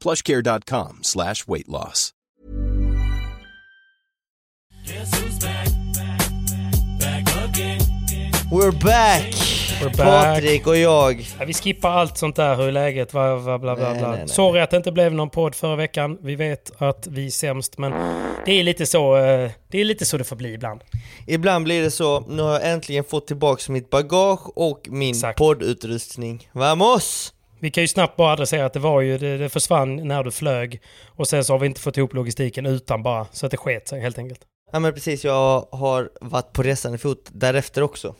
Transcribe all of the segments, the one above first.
plushcare.com slash weight loss. We're back! We're back. Patrik och jag. Ja, vi skippar allt sånt där, hur är läget, bla bla bla. bla, Nej, bla. nej, nej. Sorry att det inte blev någon podd förra veckan. Vi vet att vi är sämst, men det är lite så eh, det, är lite så det får bli ibland. Ibland blir det så, nu har jag äntligen fått tillbaks mitt bagage och min Exakt. poddutrustning. Vamos! Vi kan ju snabbt bara adressera att det var ju, det, det försvann när du flög. Och sen så har vi inte fått ihop logistiken utan bara, så att det sket sig helt enkelt. Ja men precis, jag har varit på resande fot därefter också.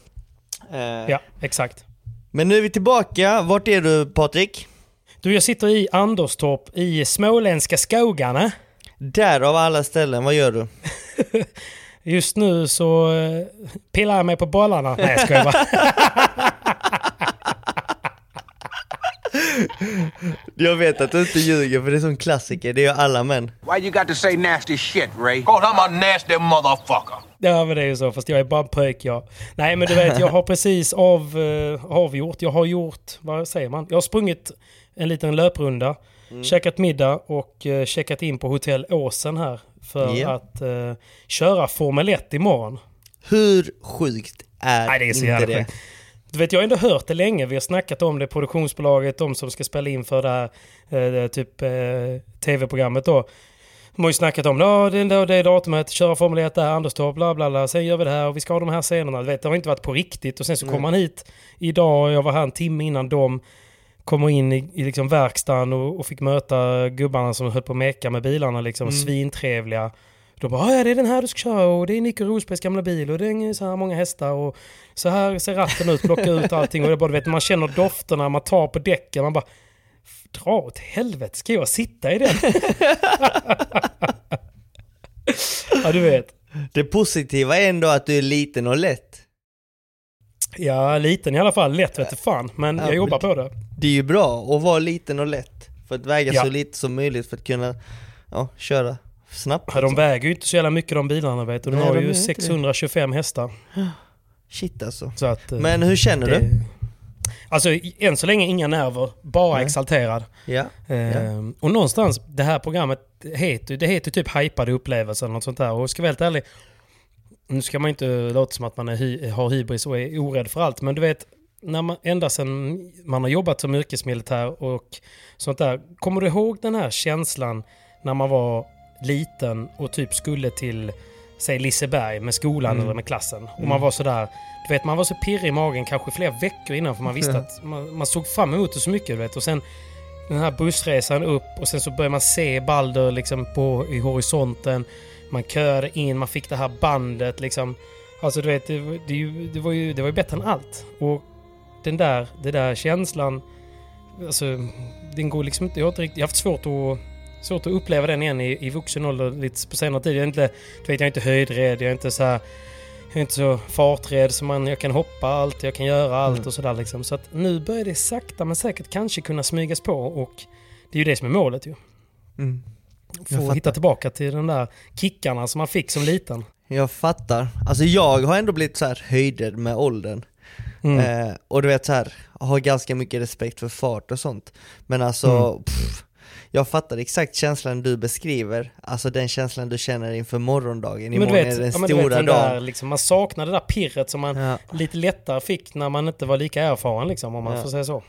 Eh, Ja, exakt. Men nu är vi tillbaka, vart är du Patrik? Du, jag sitter i Anderstorp i småländska skogarna. Där av alla ställen, vad gör du? Just nu så eh, pillar jag mig på bollarna. Nej, jag skojar bara. Jag vet att du inte ljuger för det är sån klassiker, det gör alla män. Why you got to say nasty shit, Ray? Cause I'm a nasty motherfucker. Ja men det är ju så, fast jag är bara en pöjk jag. Nej men du vet, jag har precis av, eh, avgjort, jag har gjort, vad säger man? Jag har sprungit en liten löprunda, käkat middag och uh, checkat in på hotell Åsen här för Ja. att eh, köra Formel 1 imorgon. Hur sjukt är, Nej det är så inte det? sjukt. Du vet, jag har ändå hört det länge. Vi har snackat om det, produktionsbolaget, de som ska spela in för det här eh, typ eh, tv-programmet då. De har ju snackat om ja, det, det, det datumet, köra Formel 1 där, Anderstorp, bla bla bla. Sen gör vi det här och vi ska ha de här scenerna. Du vet, det har inte varit på riktigt. Och sen så kom han hit idag, jag var här en timme innan de kommer in i, i liksom verkstaden och, och fick möta gubbarna som höll på att meka med bilarna. Liksom, Svintrevliga. De bara "Ah, ja det är den här du ska köra och det är Nico Rosbergs gamla bil och det är så här många hästar och så här ser ratten ut, plocka ut allting och det bara, du vet, man känner dofterna, man tar på däcken, man bara dra åt helvete, ska jag sitta i den? ja du vet. Det positiva är ändå att du är liten och lätt. Ja, liten i alla fall, lätt vet du fan, men Ja, jag jobbar på det. Det är ju bra att vara liten och lätt. För att väga Ja. så lite som möjligt för att kunna ja, köra snabbt. Ja, de väger ju inte så jävla mycket de bilarna vet du. De Nej, har de ju gör inte det. 625 hästar. Shit alltså. Så att, eh, Men hur känner du? det- Alltså i- än så länge inga nerver, bara Nej. exalterad. Ja. Ehm, Och någonstans, det här programmet heter, det heter typ hypade upplevelser eller något sånt där. Och ska jag vara helt ärlig, nu ska man inte låta som att man är har hybris och är orädd för allt. Men du vet, när man, ända sedan man har jobbat som yrkesmilitär och sånt där. Kommer du ihåg den här känslan när man var liten och typ skulle till, säg Liseberg med skolan Mm. eller med klassen. Och man var sådär, du vet man var så pirrig i magen kanske flera veckor innan för man visste att man, man såg fram emot det så mycket du vet. Och sen den här bussresan upp och sen så börjar man se Balder liksom på, i horisonten. Man köade in, man fick det här bandet liksom. Alltså du vet, det, var- det, det, var, ju, det var ju bättre än allt. Och den där, den där känslan, alltså den går liksom inte, jag har inte riktigt, jag har haft svårt att, svårt att uppleva den igen i, i vuxen ålder lite på senare tid. Jag är inte, du vet, jag är inte höjdrädd, jag är inte så här, jag är inte så farträdd så man, jag kan hoppa allt, jag kan göra allt Mm. och sådär liksom. Så att nu börjar det sakta men säkert kanske kunna smygas på och det är ju det som är målet ju. Mm. få hitta tillbaka till den där kickarna som man fick som liten. Jag fattar. Alltså jag har ändå blivit så här höjdad med åldern. Mm. Eh, och du vet så här, har ganska mycket respekt för fart och sånt. Men alltså, Mm. pff, jag fattar exakt känslan du beskriver. Alltså den känslan du känner inför morgondagen. Imorgon vet, är den ja, du vet stora den dagen. där, liksom, man saknar det där pirret som man Ja. lite lättare fick när man inte var lika erfaren liksom, om man Ja. får säga så.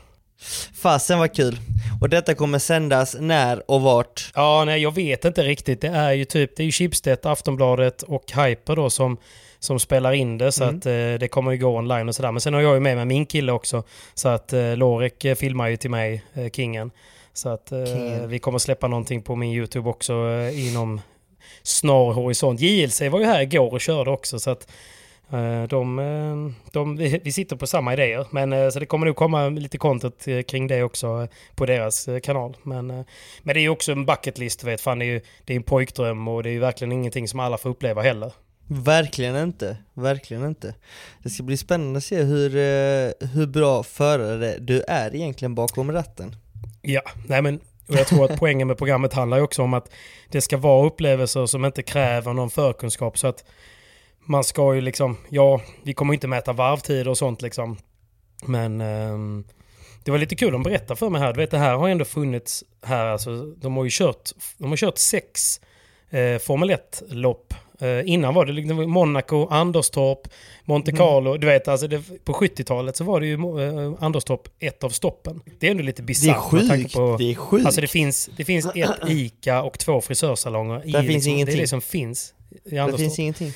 Fasen var kul. Och detta kommer sändas när och vart? Ja, nej jag vet inte riktigt. Det är ju typ, det är ju Schibsted, Aftonbladet och Hyper då som, som spelar in det så Mm. att eh, det kommer ju gå online och sådär. Men sen har jag ju med mig min kille också. Så att eh, Lorek eh, filmar ju till mig, eh, Kingen. Så att eh, Kingen. vi kommer släppa någonting på min YouTube också eh, inom snar horisont. JLC var ju här igår och körde också så att eh, de, eh, de, vi sitter på samma idéer. Men, eh, så det kommer nog komma lite content eh, kring det också eh, på deras eh, kanal. Men, eh, men det är ju också en bucket list, du vet. Fan, det är ju det är en pojkdröm och det är ju verkligen ingenting som alla får uppleva heller. Verkligen inte, verkligen inte. Det ska bli spännande att se hur, eh, hur bra förare du är egentligen bakom ratten. Ja, nej men och jag tror att poängen med programmet handlar ju också om att det ska vara upplevelser som inte kräver någon förkunskap. Så att man ska ju liksom, ja, vi kommer inte mäta varvtider och sånt liksom. Men ehm, det var lite kul, de berättade för mig här. Du vet, det här har ändå funnits här. Alltså, de har ju kört, de har kört sex eh, Formel 1-lopp. Eh, innan var det liksom Monaco, Anderstorp, Monte Carlo. Du vet, alltså det, på 70-talet så var det ju eh, Anderstorp ett av stoppen. Det är ändå lite Det är bisarrt med tanke sjukt, på... det är sjukt. Alltså det finns, det finns ett ICA och två frisörsalonger. I Där finns liksom, Det är ingenting. det som finns i det Anderstorp. finns ingenting.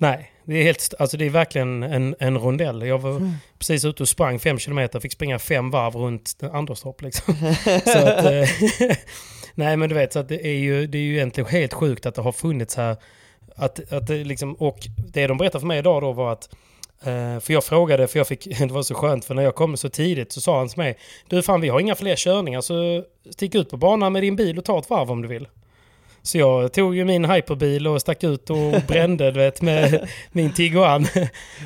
Nej, det är, helt, alltså det är verkligen en, en rondell. Jag var Mm. precis ute och sprang fem kilometer, fick springa fem varv runt Anderstorp liksom. så att, eh, nej men du vet, så att det, är ju, det är ju egentligen helt sjukt att det har funnits här. Att, att det liksom, och det de berättade för mig idag då var att eh, för jag frågade, för jag fick, det var så skönt för när jag kom så tidigt så sa han till mig Du fan vi har inga fler körningar så stick ut på banan med din bil och ta ett varv om du vill. Så jag tog ju min hyperbil och stack ut och brände du vet, med min Tiguan.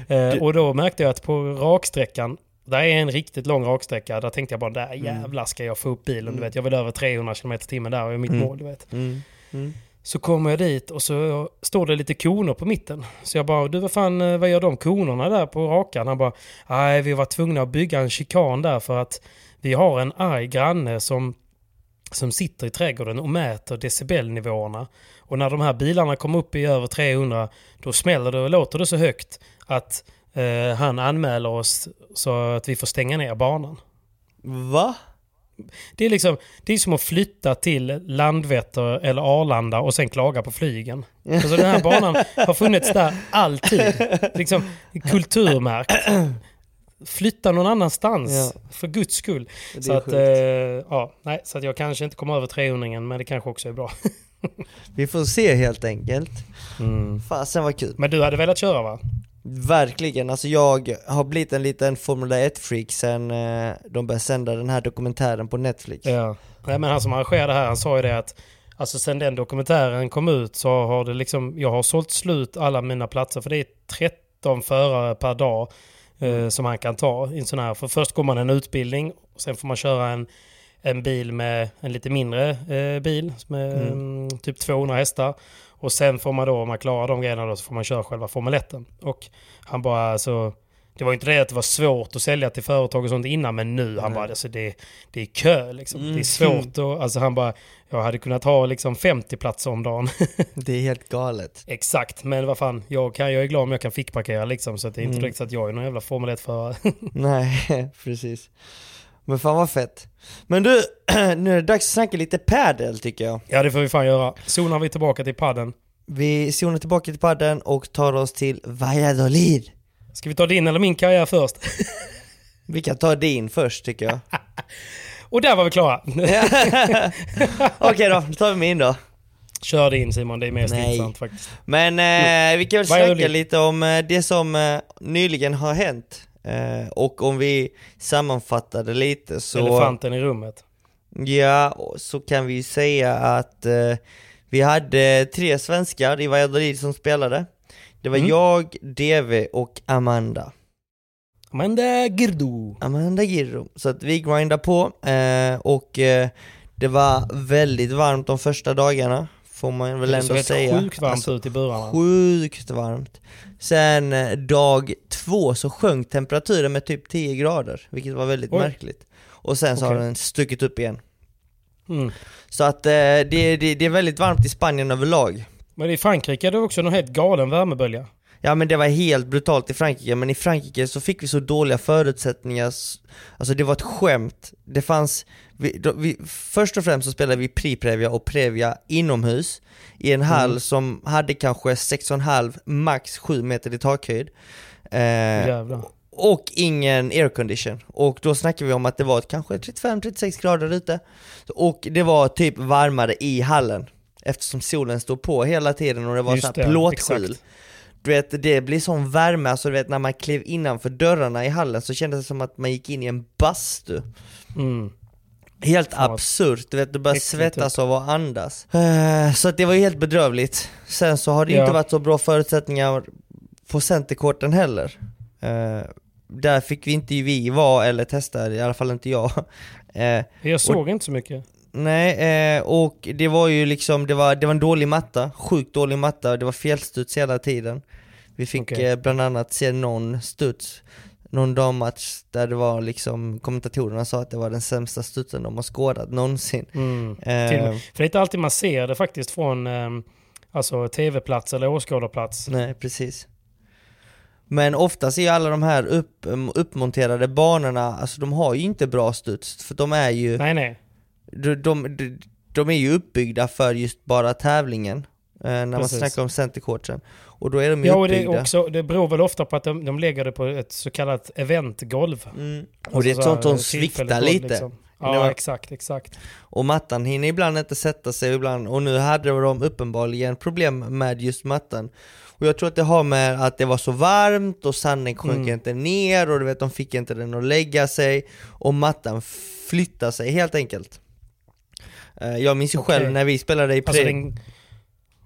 Eh, och då märkte jag att på raksträckan, där är en riktigt lång raksträcka, där tänkte jag bara där jävlar ska jag få upp bilen. Du vet, jag vill över 300 km h där och är mitt Mm. mål. Du vet. Mm. Mm. Så kommer jag dit och så står det lite koner på mitten. Så jag bara, du vad fan, eh, vad gör de konerna där på rakan? Han bara, nej vi var tvungna att bygga en chikan där för att vi har en arg granne som, som sitter i trädgården och mäter decibelnivåerna. Och när de här bilarna kommer upp i över 300 då smäller det och låter det så högt att eh, han anmäler oss så att vi får stänga ner banan. Va? Det är liksom, det är som att flytta till Landvetter eller Arlanda och sen klaga på flygen. Alltså den här banan har funnits där alltid. Liksom kulturmärkt. Flytta någon annanstans, Ja. för guds skull. Så att, eh, ja, nej, så att jag kanske inte kommer över 300 men det kanske också är bra. Vi får se helt enkelt. Mm. Fasen var kul. Men du hade velat köra va? Verkligen, alltså jag har blivit en liten Formula 1-freak sen eh, de började sända den här dokumentären på Netflix. Ja. Nej, men han som arrangerade det här, han sa ju det att Alltså sen den dokumentären kom ut så har det liksom, jag har sålt slut alla mina platser för det är 13 förare per dag eh, som han kan ta i en sån här. För först går man en utbildning, och sen får man köra en, en bil med en lite mindre eh, bil med Mm. mm, typ 200 hästar. Och sen får man då, om man klarar de grejerna då, så får man köra själva Formel 1. Och han bara alltså, det var inte det att det var svårt att sälja till företag och sånt innan, men nu, han Nej. bara, alltså det, det är kö liksom. Mm. Det är svårt och, alltså han bara, jag hade kunnat ha liksom 50 platser om dagen. Det är helt galet. Exakt, men vad fan, jag, kan, jag är glad om jag kan fickparkera liksom, så att det är inte Mm. direkt så att jag är någon jävla Formel 1-förare. Nej, precis. Men fan vad fett. Men du, nu är det dags att snacka lite padel tycker jag. ja, det får vi fan göra. Zonar vi tillbaka till padden. Vi zonar tillbaka till padden och tar oss till Valladolid. Ska vi ta din eller min karriär först? Vi kan ta din först tycker jag. och där var vi klara. Okej då, då tar vi min då. Kör din Simon, det är mest Nej. intressant faktiskt. Men eh, vi kan väl snacka lite om eh, det som eh, nyligen har hänt. Eh, och om vi sammanfattar det lite så... Elefanten i rummet. Ja, så kan vi säga att eh, vi hade tre svenskar i Valladolid som spelade. Det var Mm. jag, DV och Amanda. Amanda Girdo. Amanda Girro. Så att vi grindar på eh, och eh, Det var väldigt varmt de första dagarna, får man väl Det ändå helt säga. sjukt varmt Alltså, ut i burarna. Sjukt varmt. Sen eh, dag två så sjönk temperaturen med typ 10 grader, vilket var väldigt Oj. märkligt. Och sen så har Okej. den stuckit upp igen. Mm. Så att eh, det, det, det är väldigt varmt i Spanien överlag. Men i Frankrike är det också någon helt galen värmebölja. Ja men det var helt brutalt i Frankrike, men i Frankrike så fick vi så dåliga förutsättningar, alltså det var ett skämt. Det fanns, vi, då, vi, först och främst så spelade vi Pri-Previa och Previa inomhus i en hall som hade kanske 6,5 max 7 meter i takhöjd. Eh, och ingen aircondition. Och då snackar vi om att det var kanske 35-36 grader ute. Och det var typ varmare i hallen. Eftersom solen stod på hela tiden och det var Just så här det, plåtskjul. exakt. Du vet, det blir sån värme, alltså du vet när man klev innanför dörrarna i hallen så kändes det som att man gick in i en bastu. Mm. Helt absurt, du vet du börjar svettas av att andas. Eh, Så att det var ju helt bedrövligt. Sen så har det Ja. inte varit så bra förutsättningar på centerkorten heller. Eh, Där fick vi inte vi vara eller testa, i alla fall inte jag. Eh, Jag såg inte så mycket. Nej, och det var ju liksom, det var, det var en dålig matta, sjukt dålig matta, det var felstuds hela tiden. Vi fick eh, bland annat se någon studs, någon dammatch där det var liksom, kommentatorerna sa att det var den sämsta studsen de har skådat någonsin. Mm. Eh. För det är inte alltid man ser det faktiskt från ehm, alltså, tv-plats eller åskådarplats. nej, precis. Men oftast är ju alla de här upp, uppmonterade banorna, alltså de har ju inte bra studs, för de är ju Nej, nej. de, de, de, de är ju uppbyggda för just bara tävlingen. Eh, när man Precis. snackar om centercourten. Och då är de ju Ja, och det, är också, det beror väl ofta på att de, de lägger det på ett så kallat eventgolv. Mm. Och Alltså det är ett så sånt som tillfälligt sviktar lite. liksom. Ja, var- exakt, exakt. Och mattan hinner ibland inte sätta sig ibland. Och nu hade de uppenbarligen problem med just mattan. Och jag tror att det har med att det var så varmt och sanden sjönk Mm. inte ner och du vet de fick inte den att lägga sig. Och mattan flyttade sig helt enkelt. Eh, Jag minns ju Okej. själv när vi spelade i Alltså pre- den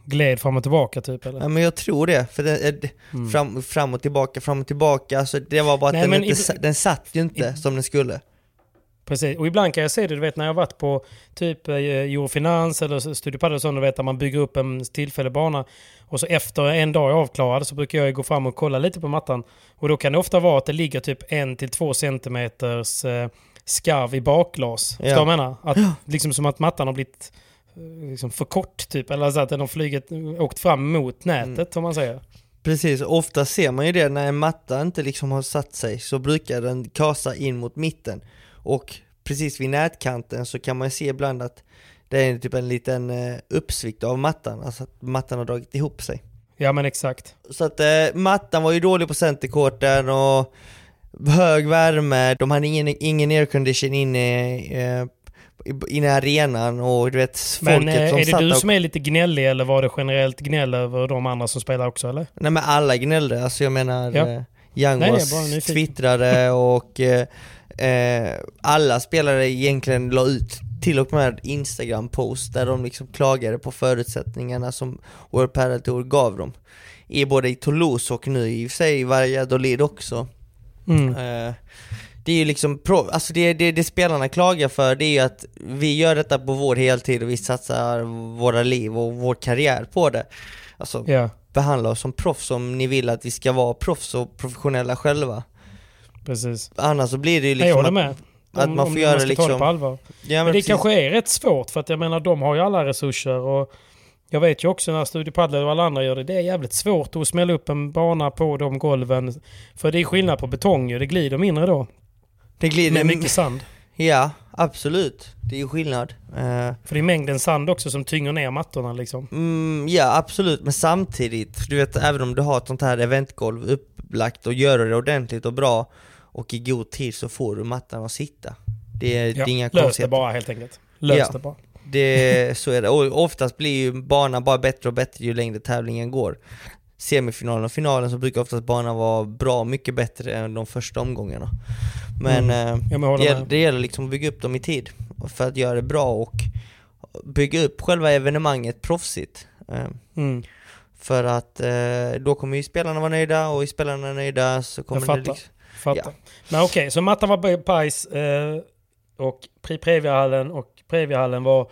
gled fram och tillbaka typ eller? Ja men jag tror det, för det, det, Mm. fram, fram och tillbaka, fram och tillbaka, alltså det var bara att Nej, den, inte, den satt ju inte som den skulle. Precis, och ibland kan jag se det, du vet när jag har varit på typ eh, Eurofinans eller Studiopadel och sånt, du vet där man bygger upp en tillfällig bana och så efter en dag är avklarad så brukar jag gå fram och kolla lite på mattan. Och då kan det ofta vara att det ligger typ en till två centimeters eh, skarv i bakglas. Ja. Förstår du vad jag menar? Att, liksom som att mattan har blivit eh, liksom för kort typ, eller så att den har flugit, åkt fram mot nätet om man säger. Precis, ofta ser man ju det när en matta inte liksom har satt sig så brukar den kasa in mot mitten. Och precis vid nätkanten så kan man se ibland att det är typ en liten eh, uppsvikt av mattan, alltså att mattan har dragit ihop sig. Ja men exakt. Så att eh, mattan var ju dålig på centercourten och hög värme, de hade ingen, ingen aircondition inne, eh, inne i arenan och du vet folket Men eh, som är det satt du och, som är lite gnällig eller var det generellt gnäll över de andra som spelar också eller? Nej men alla gnällde, alltså jag menar Ja. eh, Young Nej, was twittrade och eh, eh, alla spelare egentligen la ut till och med Instagram-post där de liksom klagade på förutsättningarna som World Padel Tour gav dem. I både i Toulouse och nu i och för sig i Valladolid också. Mm. Eh, det är ju liksom, alltså det, det, det spelarna klagar för det är ju att vi gör detta på vår heltid och vi satsar våra liv och vår karriär på det. Alltså Ja, behandla oss som proffs om ni vill att vi ska vara proffs och professionella själva. precis. Annars så blir det ju liksom jag håller att, med. att man får göra man ska ta liksom- det på allvar. Ja, Men, men det precis. kanske är rätt svårt för att jag menar de har ju alla resurser och jag vet ju också när Studiopadel och alla andra gör det, det är jävligt svårt att smälla upp en bana på de golven. För det är skillnad på betong ju, det glider mindre då. Det glider Med mycket sand. Ja, absolut. Det är ju skillnad. Eh, För det är mängden sand också som tynger ner mattorna liksom. mm, ja, absolut. Men samtidigt, du vet, även om du har ett sånt här eventgolv upplagt och gör det ordentligt och bra och i god tid så får du mattan att sitta. Det är, det är inga lös det bara helt enkelt. Lös Ja. det bara. Det, så är det. Och oftast blir ju banan bara bättre och bättre ju längre tävlingen går. Semifinalen och finalen så brukar oftast banan vara bra mycket bättre än de första omgångarna. Men eh, Ja, men jag det, det gäller liksom att bygga upp dem i tid för att göra det bra och bygga upp själva evenemanget proffsigt. Eh, Mm. För att eh, då kommer ju spelarna vara nöjda och är spelarna nöjda så kommer fattar. det liksom... Fattar. Men okej, så mattan var bajs eh, och Previa-hallen och Previahallen var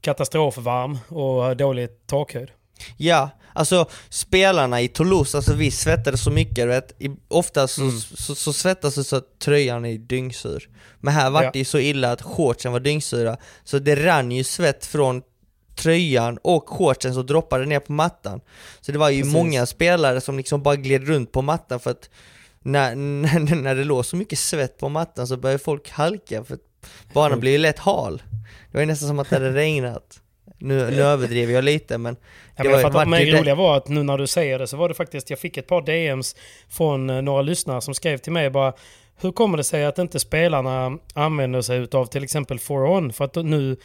katastrofvarm och dålig takhöjd. Ja, alltså spelarna i Toulouse, alltså vi svettades så mycket, vet. I, ofta så, Mm. så, så svettas det så att tröjan är dyngsur. Men här var Ja. det ju så illa att shortsen var dyngsura, så det rann ju svett från tröjan och shortsen som droppade ner på mattan. Så det var ju Precis. många spelare som liksom bara gled runt på mattan för att när, när, när det låg så mycket svett på mattan så började folk halka för att banan blir ju lätt hal. Det var ju nästan som att det hade regnat. Nu, nu överdriver jag lite men Ja, men vart mig ju det- roliga var att nu när du säger det så var det faktiskt, jag fick ett par DMs från eh, några lyssnare som skrev till mig bara Hur kommer det sig att inte spelarna använder sig utav till exempel for on? För att nu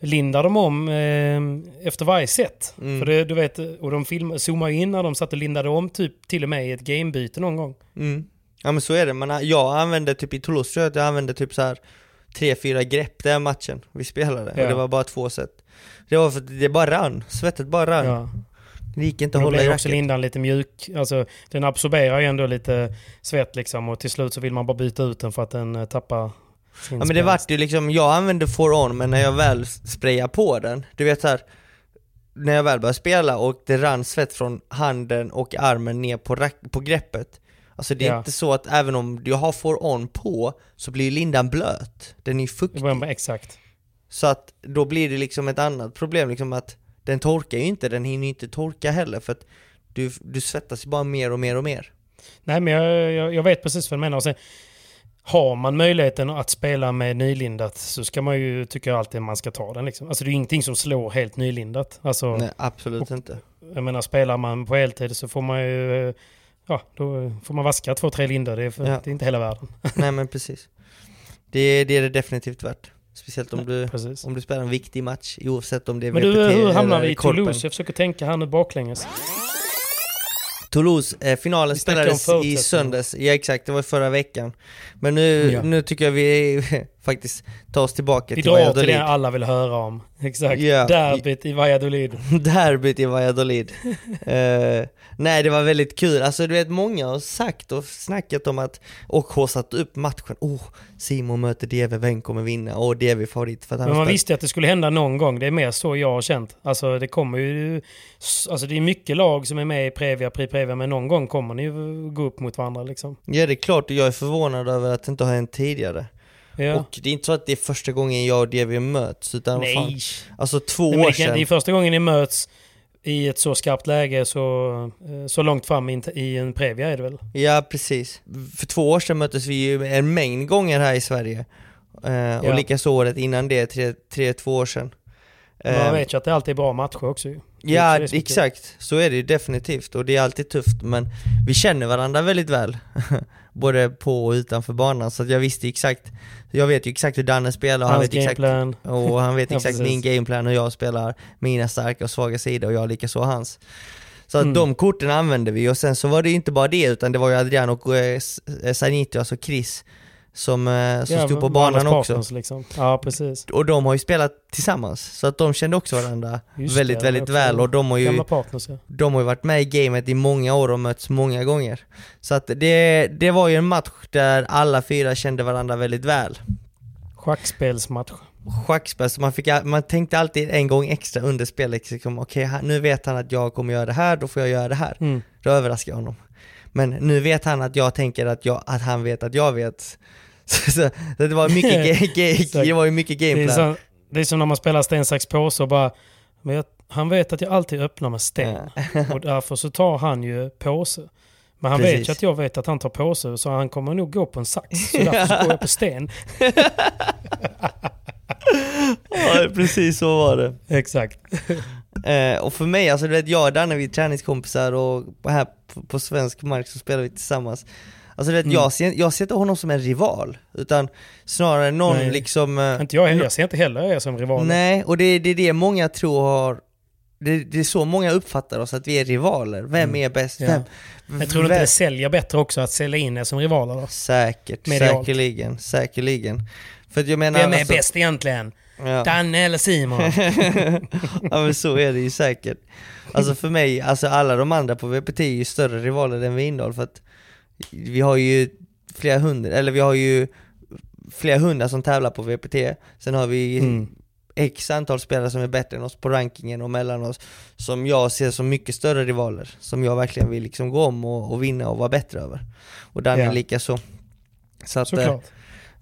lindar de om eh, efter varje set. Mm. För det, du vet, och de film, zoomar in när de satt och lindade om typ till och med i ett gamebyte någon gång. Mm. Ja men så är det, men jag använde typ i Toulouse jag jag använde typ så här tre, fyra grepp den matchen vi spelade Ja. och det var bara två set. Det var för att det bara rann, svettet bara rann. Ja. Det gick inte att hålla i blir också racket. lindan lite mjuk. Alltså, den absorberar ju ändå lite svett liksom och till slut så vill man bara byta ut den för att den eh, tappar sin Ja men det vart ju liksom, jag använde for on men när jag väl sprayade på den, du vet här. När jag väl började spela och det rann svett från handen och armen ner på, på greppet Alltså det är Ja. inte så att även om jag har for on på så blir lindan blöt, den är fuktig bara- Exakt. Så att då blir det liksom ett annat problem liksom att den torkar ju inte, den hinner ju inte torka heller för att du, du svettas ju bara mer och mer och mer. Nej men jag, jag, jag vet precis vad du menar. Och sen, har man möjligheten att spela med nylindat så ska man ju, tycker jag alltid man ska ta den liksom. Alltså det är ingenting som slår helt nylindat. Alltså, Nej absolut inte. jag menar spelar man på heltid så får man ju, eh, ja då får man vaska två, tre lindar. Det är, för, Ja. det är inte hela världen. Nej men precis. Det, det är det definitivt värt. Speciellt om du, Precis. om du spelar en viktig match oavsett om det är Men du, VPT hur hamnar vi i Korpen. Toulouse? Jag försöker tänka här nu baklänges. Toulouse, eh, finalen spelades i söndags, ja exakt, det var förra veckan. Men nu, Ja. nu tycker jag vi faktiskt tar oss tillbaka Vi till drar till Valladolid. det alla vill höra om. Exakt. Ja. Derbyt i Valladolid. Derbyt i Valladolid. Eh, nej det var väldigt kul, alltså du vet många har sagt och snackat om att och har satt upp matchen, oh Simon möter DV, vem kommer vinna? Och DV favorit för att han Men man visste att det skulle hända någon gång. Det är mer så jag har känt. Alltså det kommer ju... Alltså det är mycket lag som är med i Previa, Pri Previa, men någon gång kommer ni ju gå upp mot varandra liksom. Ja det är klart, jag är förvånad över att det inte har hänt tidigare. Ja. Och det är inte så att det är första gången jag och DV möts, utan vad fan, Nej. alltså två Nej, år det, kan, det är sedan. första gången ni möts i ett så skarpt läge så, eh, så långt fram i en, i en Previa är det väl? Ja precis. För två år sedan möttes vi ju en mängd gånger här i Sverige. Eh, Ja. Och likaså året innan det, tre, tre, två år sedan. Man Eh, vet ju att det alltid är bra matcher också ju. Ja, exakt. Så är det ju definitivt. Och det är alltid tufft. Men vi känner varandra väldigt väl. Både på och utanför banan. Så jag visste exakt, jag vet ju exakt hur Danne spelar och han vet exakt, och han vet Ja, exakt precis. min gameplan, hur jag spelar, mina starka och svaga sidor och jag likaså hans. Så Mm. de korten använde vi och sen så var det inte bara det utan det var ju Adrian och eh, eh, Sanito, alltså Chris, som, eh, som stod på banan också. partners, Liksom. Ja, precis. Och de har ju spelat tillsammans, så att de kände också varandra Just väldigt, det, väldigt väl och de har ju partners ja. de har ju varit med i gamet i många år och mötts många gånger. Så att det, det var ju en match där alla fyra kände varandra väldigt väl. Schackspelsmatch. Schackspel, så man, fick, man tänkte alltid en gång extra under spelet, liksom, okej han- nu vet han att jag kommer göra det här, då får jag göra det här. Mm. Då överraskar jag honom. Men nu vet han att jag tänker att, jag, att han vet att jag vet. Så, så, det var mycket, det var ju mycket Det är, som, det är som när man spelar sten, sax, påse och bara... Men jag, han vet att jag alltid öppnar med sten. Och därför så tar han ju påse. Men han vet Precis. ju att jag vet att han tar påse så han kommer nog gå på en sax. Så därför så går jag på sten. Ja, precis så var det. Exakt. Eh, och för mig, alltså du vet jag och Danne vi är träningskompisar och här på, på svensk mark så spelar vi tillsammans. Alltså du vet, Mm. jag, ser, jag ser inte honom som en rival, utan snarare någon Nej. liksom... eh, Inte jag heller. Jag ser inte heller er som rivaler. Nej, och det, det är det många tror har... Det, det är så många uppfattar oss, att vi är rivaler. Vem är bäst? Mm. Ja. Vem? Jag tror inte vem? det säljer bättre också att sälja in er som rivaler då? Säkert, Medialt. säkerligen, säkerligen. För jag menar... Vem är alltså- bäst egentligen? Ja. Danne eller Simon? ja men så är det ju säkert. Alltså för mig, alltså alla de andra på VPT är ju större rivaler än Vindal för att vi har ju flera hundra, eller vi har ju flera hundra som tävlar på VPT. Sen har vi Mm. x antal spelare som är bättre än oss på rankingen och mellan oss som jag ser som mycket större rivaler. Som jag verkligen vill liksom gå om och, och vinna och vara bättre över. Och Danne Ja. lika så. Att eh, Såklart.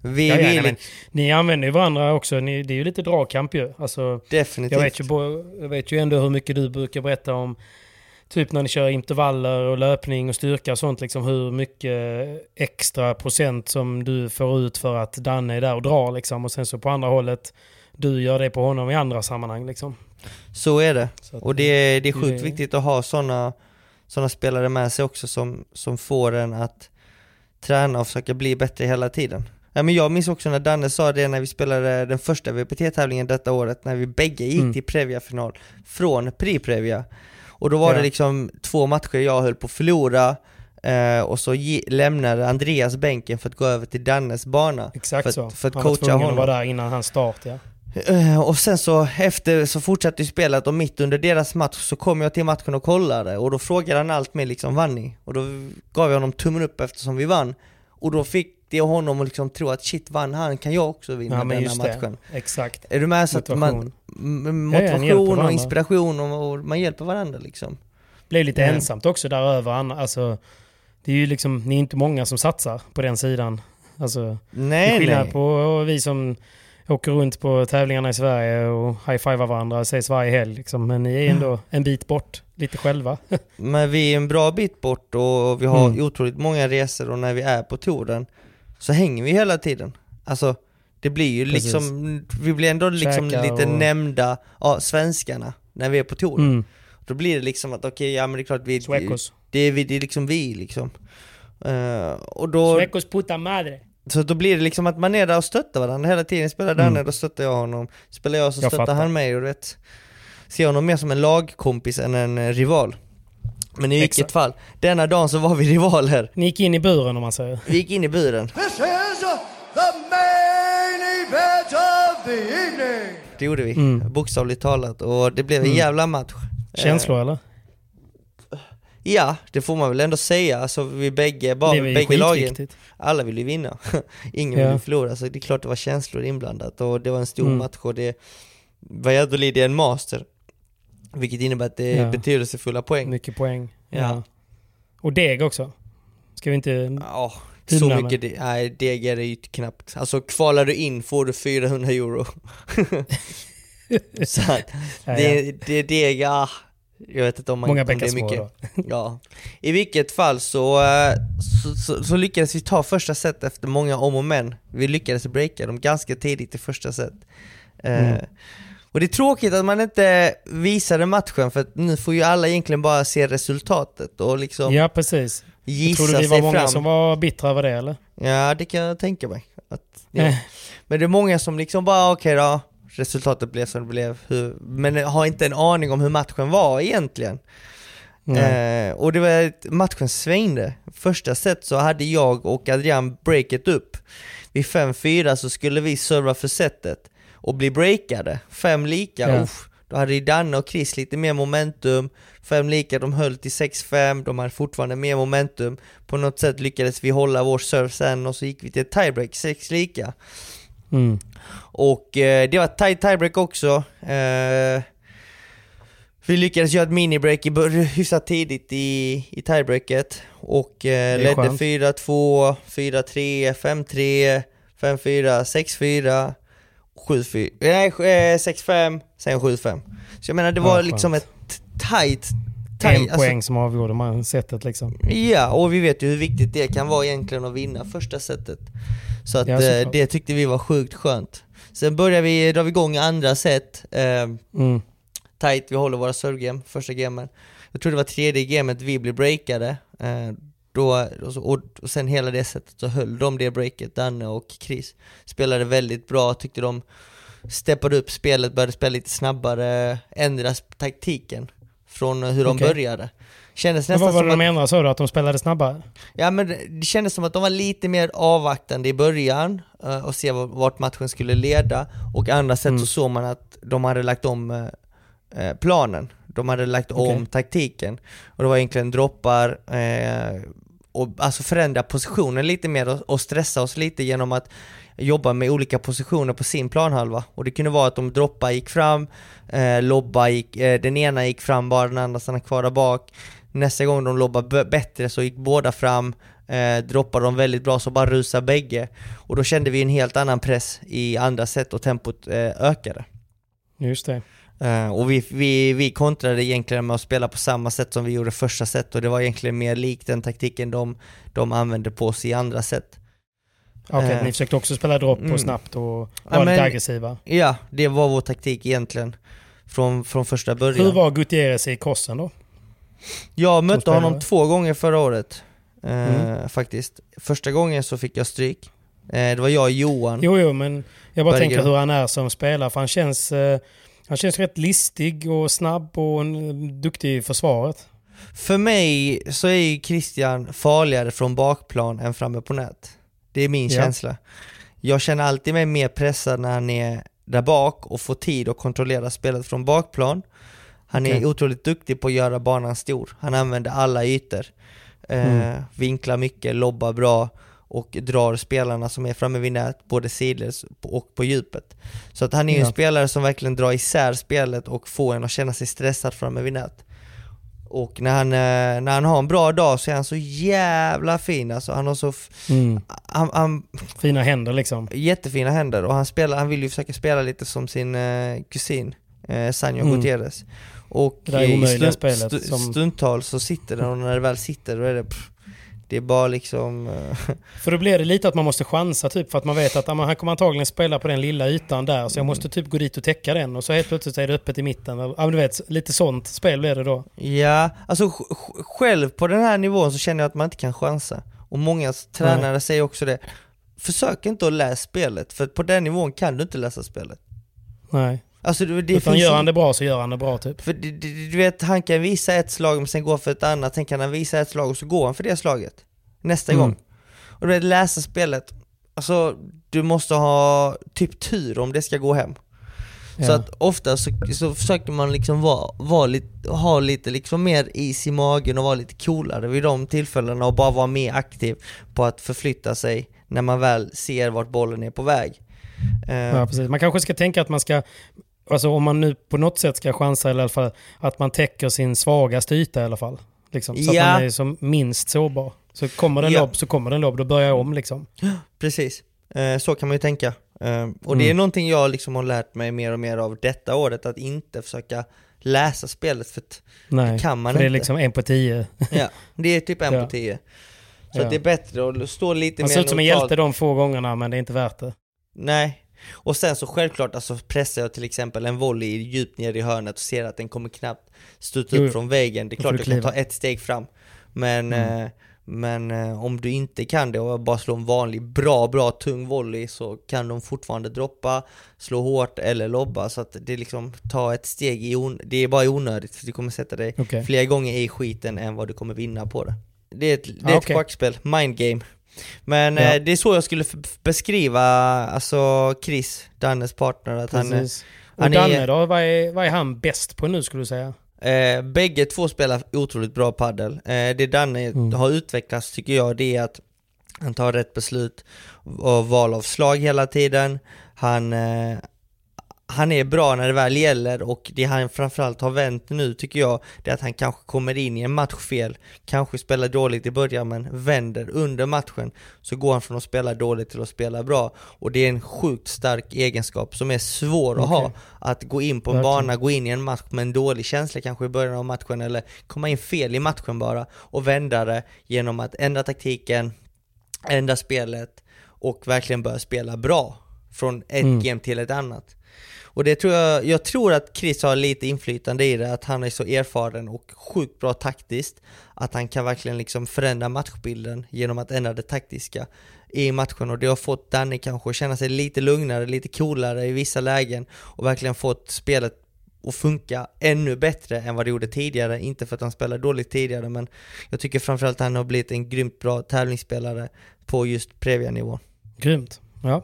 vi, Ja, ja, nej, men, ni använder ju varandra också. Ni, det är ju lite dragkamp ju. Alltså, definitivt. jag, vet ju, jag vet ju ändå hur mycket du brukar berätta om Typ när ni kör intervaller och löpning och styrka och sånt. Liksom hur mycket extra procent som du får ut för att Danne är där och drar. Liksom. Och sen så på andra hållet, du gör det på honom i andra sammanhang. Liksom. Så är det. Så Och det är, det är sjukt det- viktigt att ha sådana såna spelare med sig också som, som får en att träna och försöka bli bättre hela tiden. Ja, men jag minns också när Danne sa det när vi spelade den första VPT-tävlingen detta året, när vi bägge gick Mm. till Previa-final från Pri-Previa. Och då var Ja. det liksom två matcher jag höll på att förlora, eh, och så ge, lämnade Andreas bänken för att gå över till Dannes bana. Exakt för, så. För att Han var coacha tvungen att honom. vara där innan hans start. Ja. Eh, Och sen så efter så fortsatte ju spelet och mitt under deras match så kom jag till matchen och kollade och då frågade han allt med liksom vann ni? Och då gav jag honom tummen upp eftersom vi vann och då fick det honom att liksom tro att shit vann han kan jag också vinna Ja, men denna matchen. det. Exakt. Är du med? Så att man, Motivation. motivation och inspiration och, och man hjälper varandra liksom. Blev lite Ja. ensamt också där över. Alltså, det är ju liksom, ni är inte många som satsar på den sidan. Alltså, det är Nej nej. på vi som åker runt på tävlingarna i Sverige och high-fivar varandra och ses varje helg. Liksom. Men ni är ändå en bit bort, lite själva. Men vi är en bra bit bort och vi har Mm. otroligt många resor och när vi är på touren så hänger vi hela tiden. Alltså det blir ju Precis. liksom, vi blir ändå liksom Käka lite och- nämnda av svenskarna när vi är på touren. Mm. Då blir det liksom att okej, ja men det är klart vi, Suecos. det är, vi, det är liksom vi liksom. Eh, och då, Suecos puta madre. så då blir det liksom att man är där och stöttar varandra hela tiden. Spelar Danne, Mm. då stöttar jag honom. Spelar jag så Jag stöttar fattar. han mig och du vet, ser honom mer som en lagkompis än en rival. Men i vilket fall, denna dagen så var vi rivaler. Ni gick in i buren om man säger. Vi gick in i buren. This is the main event of the evening. Det gjorde vi, Mm. bokstavligt talat. Och det blev en Mm. jävla match. Känslor eller? Eh, ja, det får man väl ändå säga. Alltså vi bägge, bara, bägge lagen, alla ville ju vinna. Ingen Ja. ville förlora, så det är klart det var känslor inblandat. Och det var en stor Mm. match och det, Valladolid är en master. Vilket innebär att det är Ja. betydelsefulla poäng. Mycket poäng. Ja. Ja. Och deg också. Ska vi inte... Ja, så mycket, det, nej det är det ju knappt. Alltså kvalar du in får du 400 euro. så att, det, det, det, ja, jag vet inte om man Många om det är mycket. då. Ja. I vilket fall så, eh, så, så, så lyckades vi ta första set efter många om och men. Vi lyckades breaka dem ganska tidigt i första set. Eh, Mm. Och det är tråkigt att man inte visade matchen för nu får ju alla egentligen bara se resultatet och liksom Ja, precis. gissa Tror du vi var många fram. som var bittra över det eller? Ja, det kan jag tänka mig. Att, ja. Eh. Men det är många som liksom bara, okej då, resultatet blev som det blev, hur, men har inte en aning om hur matchen var egentligen. Eh, och det var, ett- matchen svängde. Första set så hade jag och Adrian breaket upp. Vid 5-4 så skulle vi serva för setet och bli breakade. Fem lika, Ja. uff. Då hade ju Danne och Chris lite mer momentum, fem lika, de höll till 6-5, de hade fortfarande mer momentum. På något sätt lyckades vi hålla vår serve sen och så gick vi till tiebreak, sex lika. Mm. Och eh, det var ett tight tiebreak också. Eh, vi lyckades göra ett minibreak i hyfsat tidigt i, i tiebreaket och eh, ledde skönt. 4-2, 4-3, 5-3, 5-4, 6-4, 7-4, nej eh, 6-5, sen 7-5. Så jag menar det Ja, var skönt. liksom ett tight, En tight alltså, poäng som avgjorde man setet liksom. Ja, och vi vet ju hur viktigt det kan vara egentligen att vinna första setet. Så att Ja, eh, det tyckte vi var sjukt skönt. Sen börjar vi, drar vi igång andra set, eh, Mm. tight, vi håller våra servegame, första gamen. Jag tror det var tredje gamet vi blev breakade. Eh, då, och, så, och, och sen hela det sättet så höll de det breaket, Danne och Chris. Spelade väldigt bra, tyckte de steppade upp spelet, började spela lite snabbare, ändrade taktiken från hur de Okej. började. Kändes Men nästan vad var som det att de ändrade sa du? Att de spelade snabbare? Ja men det kändes som att de var lite mer avvaktande i början eh, och se var- vart matchen skulle leda och andra sätt Mm. så såg man att de hade lagt om eh, eh, planen. De hade lagt om Okej. taktiken och det var egentligen droppar eh, och alltså förändra positionen lite mer och, och stressa oss lite genom att jobba med olika positioner på sin planhalva. Och det kunde vara att de droppa gick fram, eh, lobba gick, eh, den ena gick fram bara, den andra stannade kvar där bak. Nästa gång de lobbade bättre så gick båda fram, eh, droppade de väldigt bra så bara rusade bägge. Och då kände vi en helt annan press i andra set och tempot eh, ökade. Just det. Uh, och vi, vi, vi kontrade egentligen med att spela på samma sätt som vi gjorde första set och det var egentligen mer likt den taktiken de, de använde på sig i andra set. Okej, okay, Uh, ni försökte också spela dropp mm. och snabbt och vara Ja, lite men- aggressiva. Ja, det var vår taktik egentligen. Från, från första början. Hur var Gutierrez i crossen då? Jag mötte spelare? honom två gånger förra året. eh, Mm. Faktiskt. Första gången så fick jag stryk. Eh, det var jag och Johan. Jo, jo, men jag bara Berger. tänker hur han är som spelare. För han känns, eh, han känns rätt listig och snabb och eh, duktig i försvaret. För mig så är Christian farligare från bakplan än framme på nät. Det är min Ja. känsla. Jag känner alltid mig mer pressad när han är där bak och får tid att kontrollera spelet från bakplan. Han är otroligt duktig på att göra banan stor. Han använder alla ytor. Eh, Mm. Vinklar mycket, lobbar bra och drar spelarna som är framme vid nät, både sidledes och på djupet. Så att han är ju en Ja. spelare som verkligen drar isär spelet och får en att känna sig stressad framme vid nät. Och när han, eh, när han har en bra dag så är han så jävla fin alltså. Han har så, f- han, han, Fina händer liksom. jättefina händer och han, spelar, han vill ju försöka spela lite som sin eh, kusin, eh, Sanjo Mm. Gutierrez. Och Det i stund- spelet som- stundtals så sitter den och när det väl sitter då är det pff, det är bara liksom... eh, För då blir det lite att man måste chansa typ för att man vet att ja, men han kommer antagligen spela på den lilla ytan där så jag måste typ gå dit och täcka den och så helt plötsligt är det öppet i mitten. Ja du vet, lite sånt spel blir det då. Ja, alltså sj- sj- själv på den här nivån så känner jag att man inte kan chansa. Och många tränare säger också det. Försök inte att läsa spelet, för på den nivån kan du inte läsa spelet. Nej. Alltså det, det Utan gör han det bra så gör han det bra typ. För det, det, du vet, han kan visa ett slag men sen gå för ett annat, sen kan han visa ett slag och så går han för det slaget. Nästa Mm. gång. Och du vet, läsa spelet, alltså du måste ha typ tur om det ska gå hem. Så Ja. att ofta så, så försöker man liksom vara, vara lite, ha lite liksom mer is i magen och vara lite coolare vid de tillfällena och bara vara mer aktiv på att förflytta sig när man väl ser vart bollen är på väg. Eh, Ja, precis. Man kanske ska tänka att man ska, alltså om man nu på något sätt ska chansa eller i alla fall att man täcker sin svagaste yta i alla fall. Liksom, så Ja. att man är som minst sårbar. Så kommer det en Ja. lobb så kommer det en lobb, då börjar jag om liksom. Precis, eh, så kan man ju tänka. Eh, och det är Mm. någonting jag liksom har lärt mig mer och mer av detta året, att inte försöka läsa spelet för att Nej, kan man för det är inte. liksom en på tio. ja, det är typ en Ja. på tio. Så Ja. det är bättre att stå lite Han mer ser ut som en hjälte de få gångerna men det är inte värt det. Nej. Och sen så självklart alltså pressar jag till exempel en volley djupt ner i hörnet och ser att den kommer knappt studsa Jo, upp från väggen. Det är klart jag du kan ta ett steg fram. Men, Mm. eh, men eh, om du inte kan det och bara slå en vanlig bra, bra tung volley så kan de fortfarande droppa, slå hårt eller lobba. Så att det är liksom, ta ett steg i on- det är bara onödigt för du kommer sätta dig Okej. fler gånger i skiten än vad du kommer vinna på det. Det är ett, det är Ah, ett schackspel, mind game. Men Ja. eh, det är så jag skulle beskriva alltså Chris, Dannes partner, att han, Precis. Och han Danne är, då, vad är, vad är han bäst på nu skulle du säga? eh, bägge två spelar otroligt bra paddel. Eh, det Danne Mm. har utvecklats tycker jag, det är att han tar rätt beslut och val av slag hela tiden. Han, eh, han är bra när det väl gäller och det han framförallt har vänt nu tycker jag, det är att han kanske kommer in i en match fel, kanske spelar dåligt i början men vänder under matchen, så går han från att spela dåligt till att spela bra. Och det är en sjukt stark egenskap som är svår att ha, att gå in på en Verkligen. bana, gå in i en match med en dålig känsla kanske i början av matchen eller komma in fel i matchen bara och vända det genom att ändra taktiken, ändra spelet och verkligen börja spela bra från ett Mm. game till ett annat. Och det tror jag, jag tror att Chris har lite inflytande i det, att han är så erfaren och sjukt bra taktiskt, att han kan verkligen liksom förändra matchbilden genom att ändra det taktiska i matchen och det har fått Danny kanske att känna sig lite lugnare, lite coolare i vissa lägen och verkligen fått spelet att funka ännu bättre än vad det gjorde tidigare, inte för att han spelade dåligt tidigare men jag tycker framförallt att han har blivit en grymt bra tävlingsspelare på just Previa-nivå. Grymt. Ja.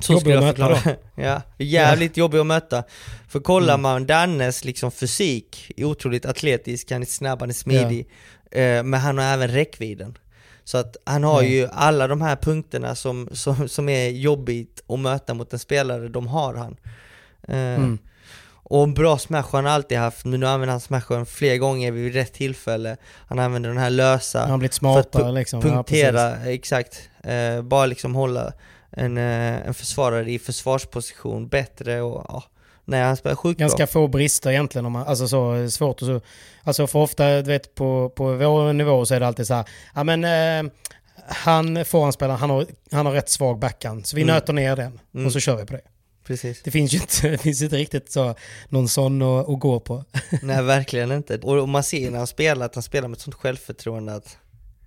Så Jobbig skulle jag att möta förklara. Ja, jävligt jobbig att möta. För kollar Mm. man Dannes liksom fysik, otroligt atletisk, han är snabb, han är smidig. Eh, men han har även räckvidden. Så att han har Mm. ju alla de här punkterna som, som, som är jobbigt att möta mot en spelare, de har han. Eh, Mm. Och en bra smash har han alltid haft, men nu använder han smashen fler gånger vid rätt tillfälle. Han använder den här lösa Han har blivit smartare liksom. Ja, punktera, precis. exakt. Eh, bara liksom hålla en, eh, en försvarare i försvarsposition bättre och ja, nej han spelar sjukt Ganska bra. få brister egentligen. Om man, alltså så svårt och så. Alltså för ofta, du vet på, på vår nivå så är det alltid så här. Ja men eh, han, forehandspelaren, han har, han har rätt svag backhand. Så vi Mm. nöter ner den. Mm. Och så kör vi på det. Precis. Det finns ju inte, det finns inte riktigt så, någon sån att, att gå på. Nej verkligen inte. Och, och man ser när han spelar att han spelar med ett sånt självförtroende att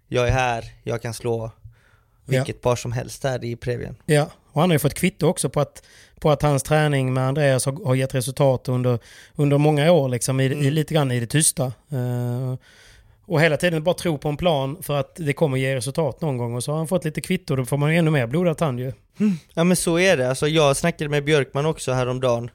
jag är här, jag kan slå vilket par som helst här i Previen. Ja, och han har ju fått kvitto också på att, på att hans träning med Andreas har, har gett resultat under, under många år, liksom, i, i, Mm. lite grann i det tysta. Eh, och hela tiden bara tro på en plan för att det kommer ge resultat någon gång. Och så har han fått lite kvitto, då får man ju ännu mer blodad tand ju. Ja men så är det, alltså jag snackade med Björkman också häromdagen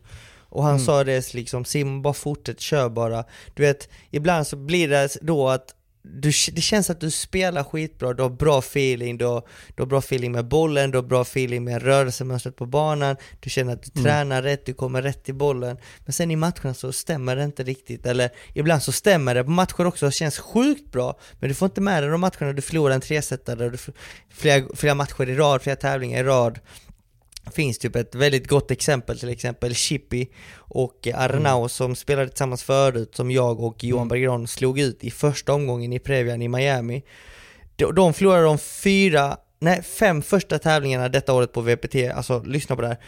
och han sa det liksom, Sim bara fortsätt, kör bara. Du vet, ibland så blir det då att du, det känns att du spelar skitbra, du har bra feeling, du har, du har bra feeling med bollen, du har bra feeling med rörelsemönstret på banan, du känner att du tränar rätt, du kommer rätt till bollen. Men sen i matcherna så stämmer det inte riktigt, eller ibland så stämmer det. På matcher också, det känns sjukt bra, men du får inte med dig de matcherna du förlorar en tresetare, du flera, flera matcher i rad, flera tävlingar i rad finns typ ett väldigt gott exempel, till exempel Chippy och Arnau som spelade tillsammans förut, som jag och Johan Bergeron slog ut i första omgången i Previan i Miami. De, de förlorade de fyra, nej fem första tävlingarna detta året på VPT, alltså lyssna på det här.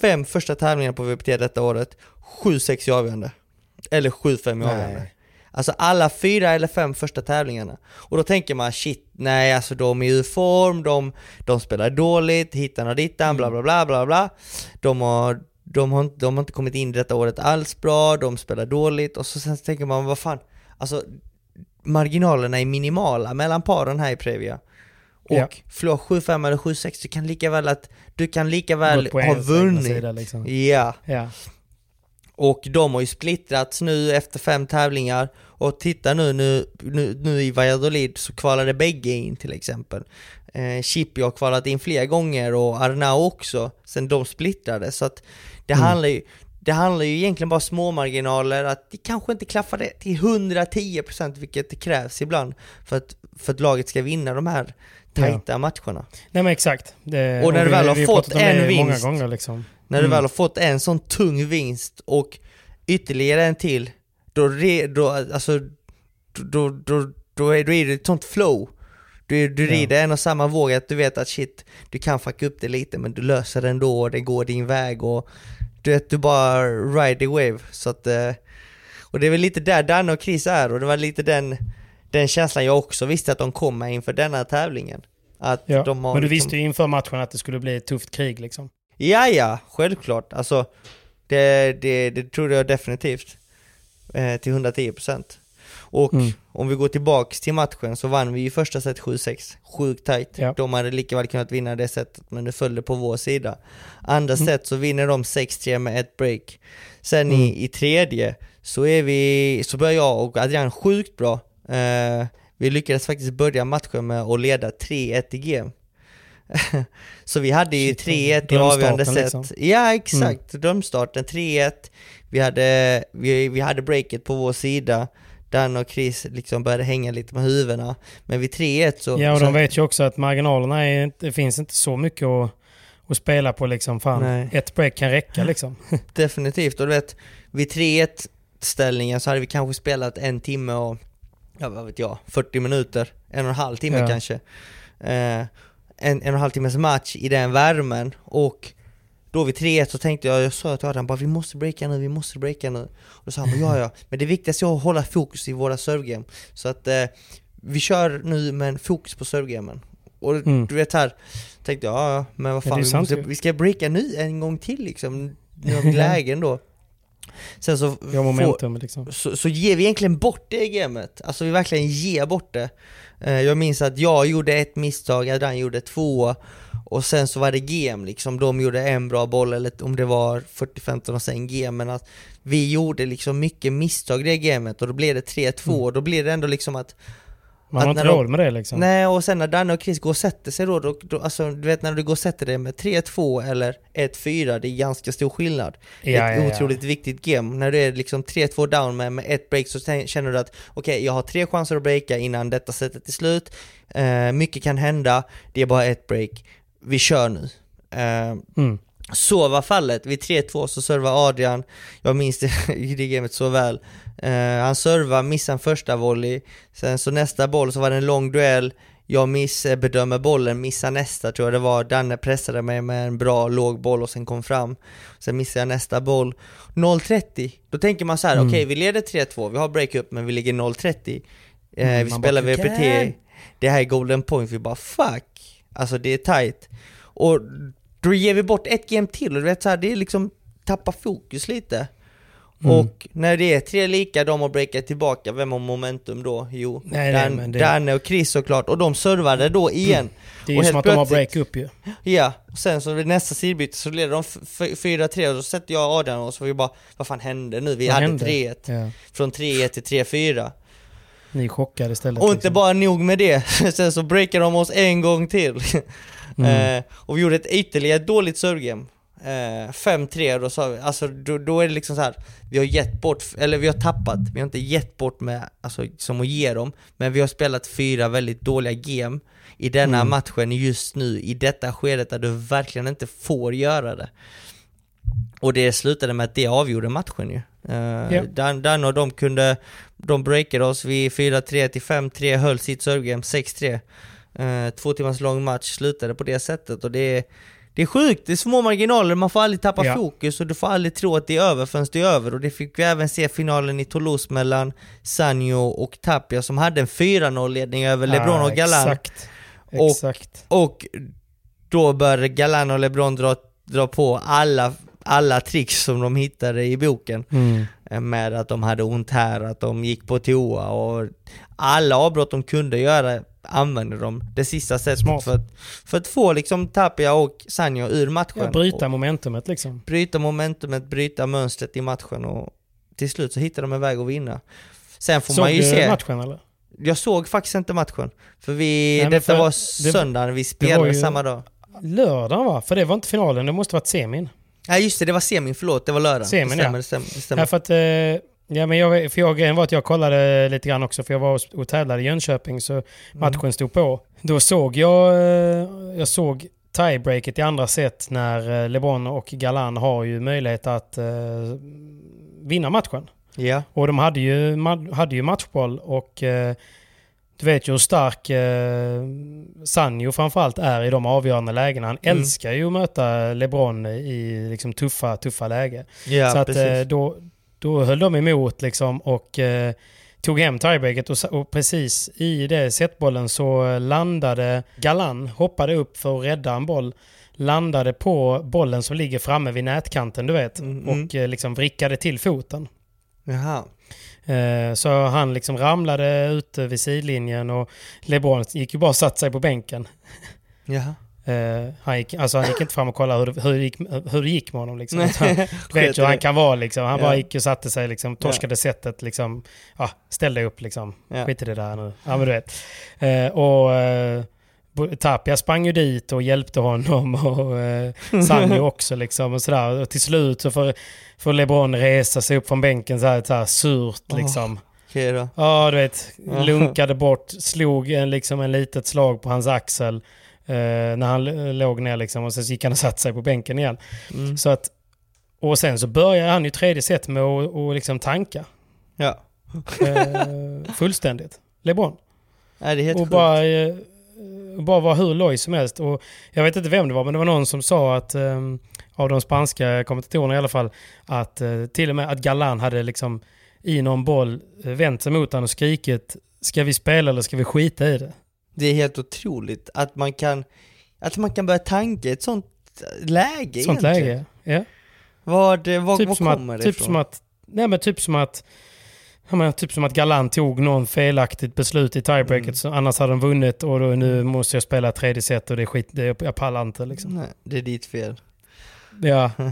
Fem första tävlingarna på VPT detta året, 7-6 i avgörande. Eller 7-5 i avgörande. Alltså alla fyra eller fem första tävlingarna. Och då tänker man shit, nej alltså de är ur form, de, de spelar dåligt, hittan och dittan, bla bla bla bla bla. De har, de, har, inte- de har inte kommit in detta året alls bra, de spelar dåligt och så sen tänker man vad fan, alltså marginalerna är minimala mellan paren här i Previa. Och Ja. förlora 7-5 eller 7-6, du kan lika väl att, du kan lika väl ha vunnit. sida, liksom. Ja. Ja. Och de har ju splittrats nu efter fem tävlingar och titta nu, nu, nu, nu i Valladolid så kvalade bägge in till exempel. Eh, Chippy har kvalat in flera gånger och Arnau också, sen de splittrade. Så att det, handlar ju, det handlar ju egentligen bara små marginaler, att det kanske inte klaffar det till 110% vilket det krävs ibland för att, för att laget ska vinna de här tajta matcherna. Nej men exakt. Det, Och när du väl har fått en Många vinst. gånger liksom. När Mm. du väl har fått en sån tung vinst och ytterligare en till, då, re, då, alltså, då, då, då, då, är, då är det ett sånt flow. Du, du Ja. rider en och samma våg, att du vet att shit, du kan fucka upp det lite men du löser det ändå och det går din väg och du vet, du bara ride the wave. Så att, eh, och det är väl lite där Danne och Chris är och det var lite den, den känslan jag också visste att de kom med inför denna tävlingen. Att Ja. de har Men du liksom- visste ju inför matchen att det skulle bli ett tufft krig liksom. Ja, ja, självklart. Alltså, det, det, det trodde jag definitivt. Eh, till 110%. Och Mm. om vi går tillbaks till matchen så vann vi i första set 7-6. Sjukt tight. Ja. De hade lika väl kunnat vinna det setet, men det följde på vår sida. Andra Mm. set så vinner de 6-3 med ett break. Sen Mm. i, i tredje så är vi, så börjar jag och Adrian sjukt bra. Eh, vi lyckades faktiskt börja matchen med att leda 3-1 i game. Så vi hade ju Shit, 3-1 i avgörande set. liksom. Ja exakt, drömstarten 3-1. Vi hade, vi, vi hade breaket på vår sida. Dan och Chris liksom började hänga lite med huvudena. Men vid 3-1 så... Ja, och så, de vet ju också att marginalerna är det finns inte så mycket att, att spela på liksom. Fan, Nej. ett break kan räcka liksom. Definitivt, och du vet, vid 3-1 ställningen så hade vi kanske spelat en timme och, ja vad vet jag, 40 minuter, en och en halv timme Ja. kanske. Eh, en, en och en halv timmes match i den värmen och då vid 3-1 så tänkte jag, jag sa till Adam bara vi måste breaka nu, vi måste breaka nu. Och då sa han ja ja, men det viktigaste är att hålla fokus i våra servegame. Så att eh, vi kör nu med fokus på servegamen. Och Mm. du vet här, tänkte jag, ja ja, men vad fan, vi, sant måste, vi ska breaka nu en gång till liksom. Nu har vi lägen då. Sen så, har får, momentum liksom. så, så ger vi egentligen bort det gamet. Alltså vi verkligen ger bort det. Eh, jag minns att jag gjorde ett misstag, Adrian gjorde två och sen så var det game liksom. De gjorde en bra boll eller om det var 40-15 och sen game. Men att vi gjorde liksom mycket misstag i det gamet och då blev det 3-2 Mm. och då blir det ändå liksom att Man har inte råd med det liksom. Nej, och sen när Danne och Chris går och sätter sig då, då, då alltså du vet när du går och sätter dig med 3-2 eller 1-4, det är ganska stor skillnad. Det Ja, är ett ja, ja. otroligt viktigt game. När du är liksom 3-2 down med, med ett break så känner du att okej, jag har tre chanser att breaka innan detta setet är slut. Eh, mycket kan hända, det är bara ett break. Vi kör nu. Eh, Mm. Så var fallet, vid 3-2 så servar Adrian, jag minns det det gamet så väl. Eh, han servar, missar en första volley, sen så nästa boll så var det en lång duell, jag missbedömer bollen, missar nästa tror jag det var, Danne pressade mig med en bra låg boll och sen kom fram. Sen missar jag nästa boll. 0-30, då tänker man så här: Mm. okej vi leder 3-2, vi har breakup men vi ligger 0-30. Eh, Mm, vi spelar bara, VPT, det här är golden point, vi bara fuck! Alltså det är tight. Och då ger vi bort ett game till och du vet så här, det är liksom tappa fokus lite. Mm. Och när det är tre lika, de har breakat tillbaka, vem har momentum då? Jo, Nej, Dan, det- Danne och Chris såklart, och de servade då igen. Det är ju som att de har plötsligt- break-up ju. Ja, och sen så vid nästa sidbyte så leder de f- f- 4-3 och då sätter jag Adrian och så var vi bara, vad fan hände nu? Vi Vad hade hände? 3-1. Ja. Från 3-1 till 3-4. Ni är chockade istället. Och inte liksom. bara nog med det, sen så breakade de oss en gång till. Mm. eh, och vi gjorde ett ytterligare dåligt servegame. Eh, 5-3, då sa vi, alltså då, då är det liksom så här. vi har gett bort, eller vi har tappat, vi har inte gett bort med, alltså som att ge dem, men vi har spelat fyra väldigt dåliga game i denna Mm. matchen just nu, i detta skedet där du verkligen inte får göra det. Och det slutade med att det avgjorde matchen ju. Uh, Ja. Dan, Dan och de kunde, de breakade oss vid 4-3 till 5-3, höll sitt servegame 6-3. Uh, två timmars lång match slutade på det sättet och det är, det är sjukt, det är små marginaler, man får aldrig tappa Ja. fokus och du får aldrig tro att det är över förrän det är över och det fick vi även se finalen i Toulouse mellan Sanjo och Tapia som hade en 4-0 ledning över LeBron och Galan. Exakt. Och- Exakt. Och då började Galan och LeBron dra, dra på alla, alla tricks som de hittade i boken. Mm. Eh, Med att de hade ont här, att de gick på toa och alla avbrott de kunde göra använde de det sista sättet Smart. för att, för att få liksom Tapia och Sanjo ur matchen. Ja, bryta Och momentumet liksom. bryta momentumet, bryta mönstret i matchen och till slut så hittade de en väg att vinna. Sen får Såg man ju du se, matchen eller? jag såg faktiskt inte matchen. För vi, Nej, detta för var söndagen, vi spelade ju- samma dag. Lördagen va? För det var inte finalen, det måste varit semin. Nej just det, det var semin, förlåt, det var lördag. Semin, det stämmer, ja. det stämmer. Det stämmer. Ja, för att, eh, ja, men jag, för jag, grejen var att jag kollade lite grann också, för jag var och- tävlade i Jönköping, så matchen stod på. Då såg jag, eh, jag såg tiebreaket i andra set när eh, LeBron och Galan har ju möjlighet att eh, vinna matchen. Ja. Och de hade ju, hade ju matchboll och eh, du vet ju hur stark eh, Sanjo framförallt är i de avgörande lägena. Han Mm. älskar ju att möta LeBron i liksom tuffa, tuffa läge. Ja, så att eh, då, då höll de emot liksom och eh, tog hem tiebreaket och, och precis i det setbollen så landade Galan, hoppade upp för att rädda en boll, landade på bollen som ligger framme vid nätkanten du vet Mm, och eh, liksom vrickade till foten. Jaha. Eh, Så han liksom ramlade ute vid sidlinjen och LeBron gick ju bara och satt sig på bänken. Jaha. Eh, Han gick, alltså han gick inte fram och kollade hur det, hur det, gick, hur det gick med honom. Liksom. Du Sket vet ju hur han kan vara liksom. Han Ja. bara gick och satte sig liksom, torskade sättet liksom. Ja, ställde upp liksom. Ja. Skit i det där nu. Ja men du vet. Eh, och Bo- Tapia sprang ju dit och hjälpte honom och eh, Sanjo också liksom och sådär. Och till slut så får, får LeBron resa sig upp från bänken så här, så här surt liksom. Okej då. Ja, du vet. Ja. Lunkade bort, slog en, liksom en litet slag på hans axel när han låg ner liksom och sen gick han och satte sig på bänken igen. Mm. Så att, och sen så börjar han ju tredje set med att och liksom tanka. Ja. Eh, fullständigt. LeBron. Nej, det är helt Och sjukt. bara, eh, bara var hur loj som helst. Och jag vet inte vem det var, men det var någon som sa att, eh, av de spanska kommentatorerna i alla fall, att eh, till och med att Galan hade liksom i någon boll eh, vänt sig mot honom och skrikit Ska vi spela eller ska vi skita i det? Det är helt otroligt att man kan, att man kan börja tanka i ett sånt läge Sånt egentligen. läge. Ja. Vad, eh, vad, Typ, vad kommer att, det typ ifrån? som att, nej men typ som att menar, typ som att Galan tog någon felaktigt beslut i tiebreaket, Mm. så annars hade de vunnit och då, nu måste jag spela tredje set och det är skit, det, jag pallar inte liksom. Nej, det är ditt fel. Ja.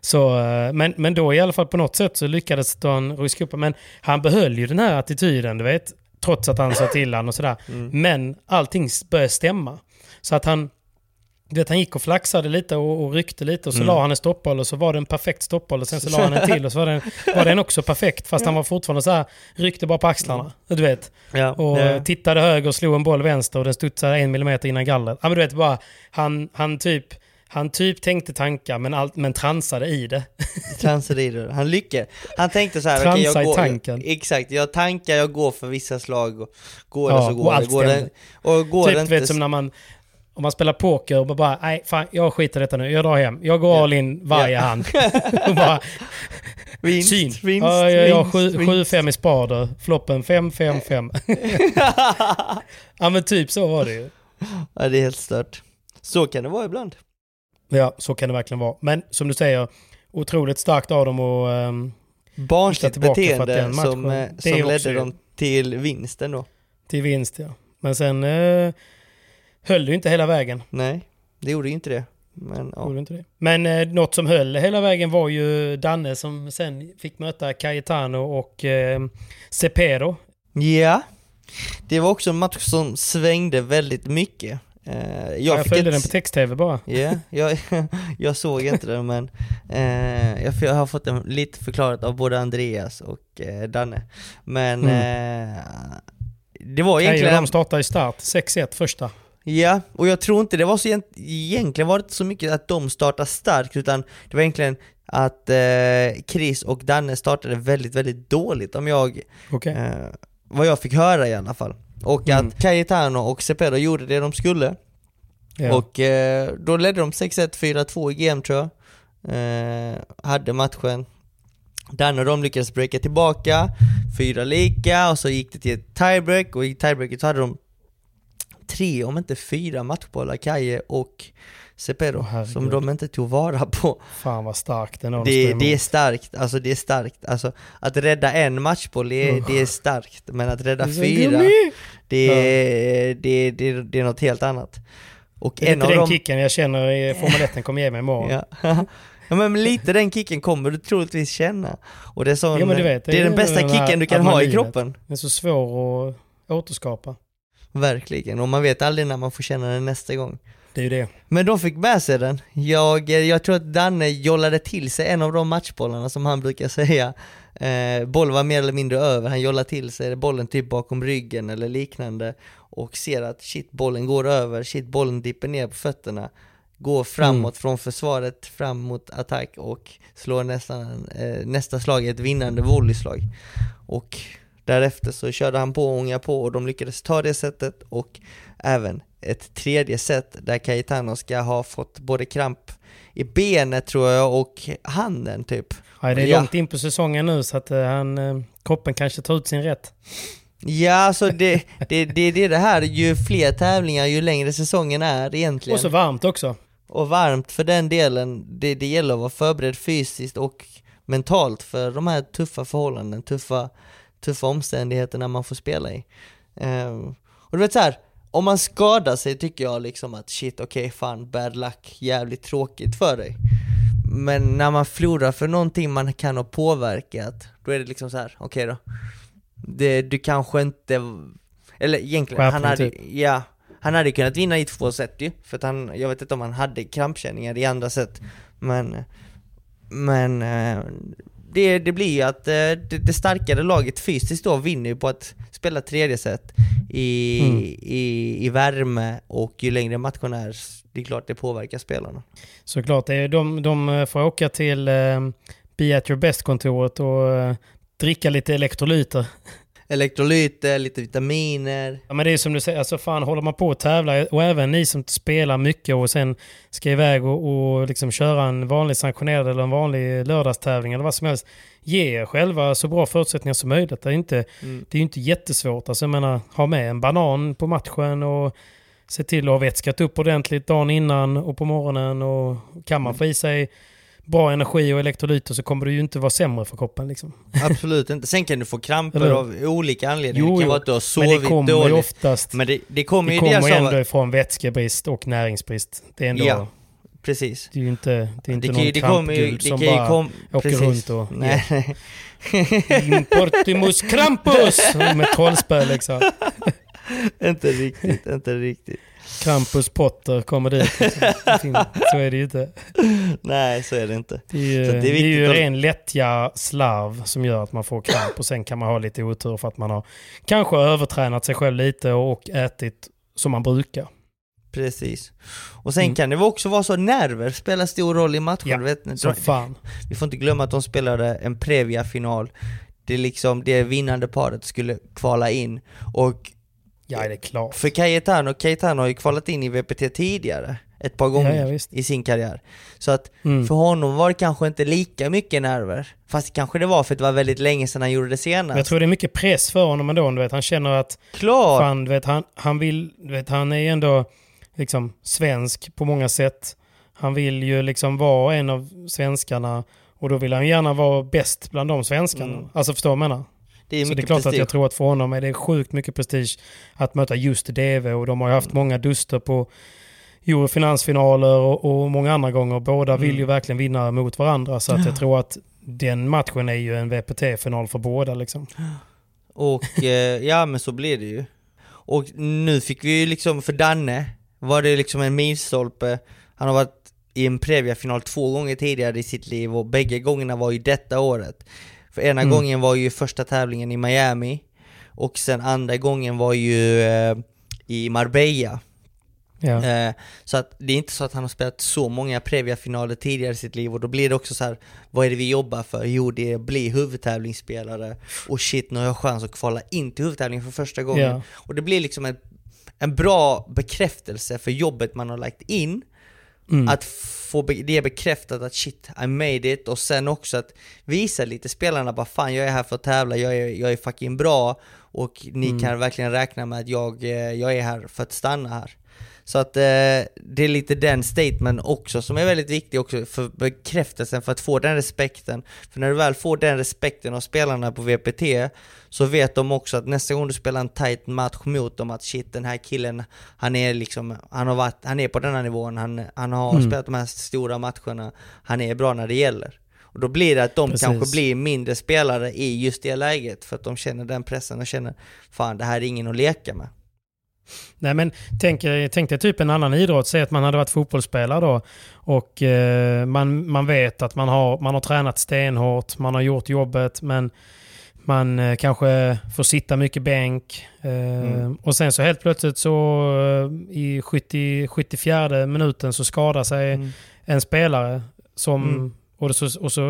Så, eh, men, men då i alla fall på något sätt så lyckades han ruska upp Men han behöll ju den här attityden, du vet. Trots att han sa till han och sådär. Men allting började stämma. Så att han, du vet, han gick och flaxade lite och, och ryckte lite och så la han en stoppboll och så var det en perfekt stoppboll och sen så la han en till och så var den, var den också perfekt fast han var fortfarande så här, ryckte bara på axlarna. Du vet. Ja. Och ja. tittade höger och slog en boll vänster och den studsade en millimeter innan gallret. Ja men du vet bara, han, han typ han typ tänkte tankar men, allt, men transade i det. Transade i det. Han lyckades. Han tänkte så här, Transa okej jag i går, tanken. exakt, jag tankar, jag går för vissa slag och går Ja, det så och går det. allt Går det och går typ det inte vet som när man, om man spelar poker och bara nej fan jag skiter i detta nu, jag drar hem. Jag går all in varje Ja. hand. och bara, vinst, syn. vinst, ja, jag jag vinst. 7-5 i spader, floppen 5-5-5. ja men typ så var det ju. Ja det är helt stört. Så kan det vara ibland. Ja, så kan det verkligen vara. Men som du säger, otroligt starkt av dem och um, Barnsligt beteende matchen- som, eh, som ledde dem till vinsten då. till vinst ja. Men sen uh, höll det ju inte hela vägen. Nej, det gjorde ju inte det. Men ja. Inte det. Men eh, något som höll hela vägen var ju Danne som sen fick möta Cayetano och eh, Cepero. Ja, det var också en match som svängde väldigt mycket. Eh, Jag, jag, följde ett- den på text-tv bara. Ja, jag, jag såg inte den men eh, jag, har fått den lite förklarat av både Andreas och eh, Danne. Men eh, det var egentligen... de startade i start, 6-1 första. Ja, och jag tror inte det var så egent, egentligen var det inte så mycket att de startade starkt utan det var egentligen att eh, Chris och Danne startade väldigt, väldigt dåligt om jag, Okej. eh, vad jag fick höra i alla fall. Och Mm. att Cayetano och Cepero gjorde det de skulle. Ja. Och eh, då ledde de 6-1, 4-2 i GM tror jag. Eh, hade matchen. Danne och de lyckades breaka tillbaka, fyra lika och så gick det till ett tiebreak och i tiebreaket så hade de tre, om inte fyra matchbollar, Kaje och Cepero, Åh, herregud. som de inte tog vara på. Fan vad starkt den Det, det är starkt, alltså det är starkt. Alltså att rädda en matchboll, det är, det är starkt. Men att rädda fyra, det är, det, det, det är något helt annat. Och Det är en inte av den dem... kicken jag känner i Formel 1 kommer ge mig imorgon. Ja. ja men lite den kicken kommer du troligtvis känna. Och det är, sån, Ja, men du vet, det är den bästa den kicken du kan ha i kroppen. Den är så svår att återskapa. Verkligen, och man vet aldrig när man får känna den nästa gång. Det är ju det. Men de fick med sig den. Jag, jag tror att Danne jollade till sig en av de matchbollarna som han brukar säga. Eh, bollen var mer eller mindre över, han jollade till sig bollen typ bakom ryggen eller liknande. Och ser att shit, bollen går över, shit, bollen dipper ner på fötterna. Går framåt från försvaret fram mot attack och slår nästan, eh, nästa slag ett vinnande volleyslag. Och därefter så körde han på och ångade på och de lyckades ta det sättet och även ett tredje set där Cayetano ska ha fått både kramp i benet tror jag och handen typ. Ja, det är Ja. långt in på säsongen nu så att eh, han, eh, kroppen kanske tar ut sin rätt. Ja, alltså det, det, det, det är det här, ju fler tävlingar ju längre säsongen är egentligen. Och så varmt också. Och varmt för den delen, det, det gäller att vara förberedd fysiskt och mentalt för de här tuffa förhållanden, tuffa, tuffa omständigheter när man får spela i. Ehm, och du vet så här, om man skadar sig tycker jag liksom att shit okej fan bad luck, jävligt tråkigt för dig. Men när man förlorar för någonting man kan ha påverkat, då är det liksom så här, okej då. Det, du kanske inte, eller egentligen, han hade, typ. ja, han hade kunnat vinna i två set ju, för att han, jag vet inte om han hade krampkänningar i andra set, men, men eh, det, det blir ju att eh, det, det starkare laget fysiskt då vinner ju på att spela tredje set i, Mm. i, i värme och ju längre matchen är, det är klart det påverkar spelarna. Såklart. De, de får åka till eh, Be at your best-kontoret och eh, dricka lite elektrolyter. Elektrolyter, lite vitaminer, Ja, men det är som du säger, alltså fan håller man på att tävla och även ni som spelar mycket och sen ska iväg och, och liksom köra en vanlig sanktionerad eller en vanlig lördagstävling eller vad som helst. Ge er själva så bra förutsättningar som möjligt. Det är ju inte, Mm. det är ju inte jättesvårt. Alltså jag menar, ha med en banan på matchen och se till att ha vätskat upp ordentligt dagen innan och på morgonen. Och kan man få i sig bra energi och elektrolyter så kommer det ju inte vara sämre för kroppen. Liksom. absolut inte. Sen kan du få kramper av olika anledningar, Jo, det kan vara att du har Men sovit det kommer ju dåligt. oftast Men det, det kommer det ju kommer dels av... ändå ifrån vätskebrist och näringsbrist. Det är ändå... Ja, precis. Det är ju inte, det är inte det någon det kommer ju, trampgud som bara kom, åker precis. runt och... Nej, Importimus Krampus! Med trollspö liksom. inte riktigt, inte riktigt. Krampus Potter kommer dit. Så är det ju inte. Nej, så är det inte. Det är ju, Så det det är är ju att- ren lättja slarv som gör att man får kramp och sen kan man ha lite otur för att man har kanske övertränat sig själv lite och ätit som man brukar. Precis. Och sen Mm. kan det också vara så nerver spelar stor roll i matchen. Ja, vet, Som fan. Vi får inte glömma att de spelade en Previa-final. Det är liksom det vinnande paret skulle kvala in. Och Ja, det är klart. för Cayetano, Cayetano har ju kvalat in i VPT tidigare. Ett par gånger Ja, ja, i sin karriär. Så att Mm. för honom var det kanske inte lika mycket nerver. Fast kanske det var för att det var väldigt länge sedan han gjorde det senast. Jag tror det är mycket press för honom ändå. Du vet, han känner att Klart! fan, du vet, han, han vill, du vet, han är ändå liksom svensk på många sätt. Han vill ju liksom vara en av svenskarna och då vill han gärna vara bäst bland de svenskarna. Mm. Alltså förstår du vad jag menar? Det är Så det är klart att prestige. jag tror att för honom är det sjukt mycket prestige att möta just DV och de har ju haft Mm. många duster på Eurofinansfinaler och, och många andra gånger. Båda vill Mm. ju verkligen vinna mot varandra så att jag tror att den matchen är ju en VPT-final för båda liksom. Och eh, ja men så blir det ju. Och nu fick vi ju liksom, för Danne var det liksom en milstolpe. Han har varit i en Previa-final två gånger tidigare i sitt liv och bägge gångerna var ju detta året. För ena Mm. gången var ju första tävlingen i Miami och sen andra gången var ju eh, i Marbella. Ja. Eh, så att det är inte så att han har spelat så många Previa-finaler tidigare i sitt liv och då blir det också så här, vad är det vi jobbar för? Jo, det är att bli huvudtävlingsspelare och shit, nu har jag chans att kvala in till huvudtävlingen för första gången. Ja. Och det blir liksom en, en bra bekräftelse för jobbet man har lagt in, Mm. att få det bekräftat att shit, I made it och sen också att visa lite spelarna bara fan jag är här för att tävla, jag är, jag är fucking bra och ni Mm. kan verkligen räkna med att jag, eh, jag är här för att stanna här. Så att eh, det är lite den statement också som är väldigt viktig också för bekräftelsen, för att få den respekten. För när du väl får den respekten av spelarna på VPT så vet de också att nästa gång du spelar en tight match mot dem att shit den här killen, han är liksom, han har varit, han är på denna nivån, han, han har Mm. spelat de här stora matcherna, han är bra när det gäller. Och då blir det att de Precis. kanske blir mindre spelare i just det läget för att de känner den pressen och känner fan det här är ingen att leka med. Nej men tänk, eh, tänk dig typ en annan idrott, säg att man hade varit fotbollsspelare då och eh, man, man vet att man har, man har tränat stenhårt, man har gjort jobbet men man eh, kanske får sitta mycket bänk eh, Mm. och sen så helt plötsligt så eh, i 70, 74 minuten så skadar sig Mm. en spelare som, Mm. och, så, och så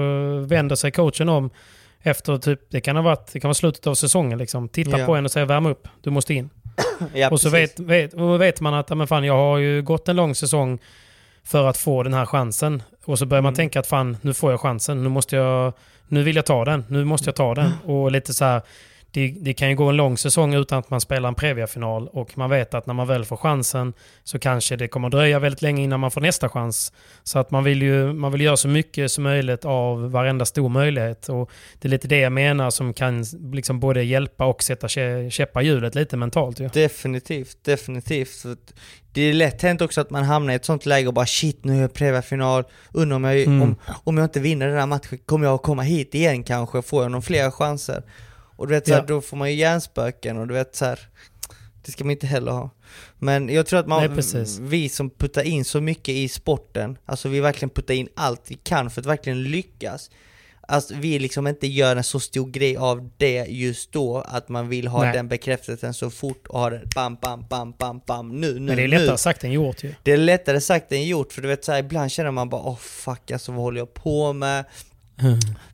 vänder sig coachen om efter typ, det kan ha varit, det kan vara slutet av säsongen liksom, tittar Ja. på en och säger värm upp, du måste in. Ja, Och så vet, vet, och vet man att men fan, jag har ju gått en lång säsong för att få den här chansen. Och så börjar man Mm. tänka att fan, nu får jag chansen. Nu, måste jag, nu vill jag ta den. Nu måste jag ta den. Och lite så här, det, det kan ju gå en lång säsong utan att man spelar en Previa-final. Och man vet att när man väl får chansen så kanske det kommer dröja väldigt länge innan man får nästa chans. Så att man vill ju man vill göra så mycket som möjligt av varenda stor möjlighet. Och det är lite det jag menar som kan liksom både hjälpa och sätta kä- käppar hjulet lite mentalt ju. Definitivt, definitivt. Det är lätt hänt också att man hamnar i ett sånt läge och bara shit nu är jag Previa-final, undrar om jag, Mm. om, om jag inte vinner den här matchen, kommer jag att komma hit igen kanske? Får jag någon fler chanser? Och du vet så här, Ja. då får man ju hjärnspöken och du vet så här, det ska man inte heller ha. Men jag tror att man, Nej, vi som puttar in så mycket i sporten, alltså vi verkligen puttar in allt vi kan för att verkligen lyckas. Alltså vi liksom inte gör en så stor grej av det just då, att man vill ha Nej. den bekräftelsen så fort och ha det bam, bam, bam, bam, bam, nu, nu, Men det är nu. lättare sagt än gjort ju. Det är lättare sagt än gjort, för du vet så här, ibland känner man bara åh fuck alltså vad håller jag på med?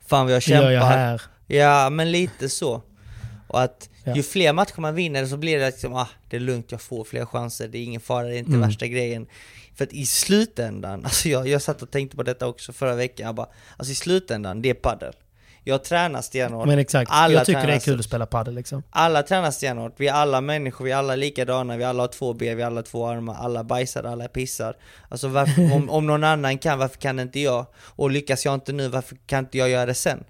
Fan vad jag Det gör kämpar. jag här. Ja, men lite så. Och att Ja. ju fler matcher man vinner så blir det liksom, ah, det är lugnt, jag får fler chanser, det är ingen fara, det är inte Mm. värsta grejen. För att i slutändan, alltså jag, jag satt och tänkte på detta också förra veckan, jag bara, alltså i slutändan, det är paddel. Jag tränar stenhårt, Men exakt, Alla jag tycker det är kul att spela padel liksom. alla tränar stenhårt, vi är alla människor, vi är alla likadana, vi alla har två ben, vi alla har två armar, alla bajsar, alla pissar. Alltså varför, om, om någon annan kan, varför kan inte jag? Och lyckas jag inte nu, varför kan inte jag göra det sen?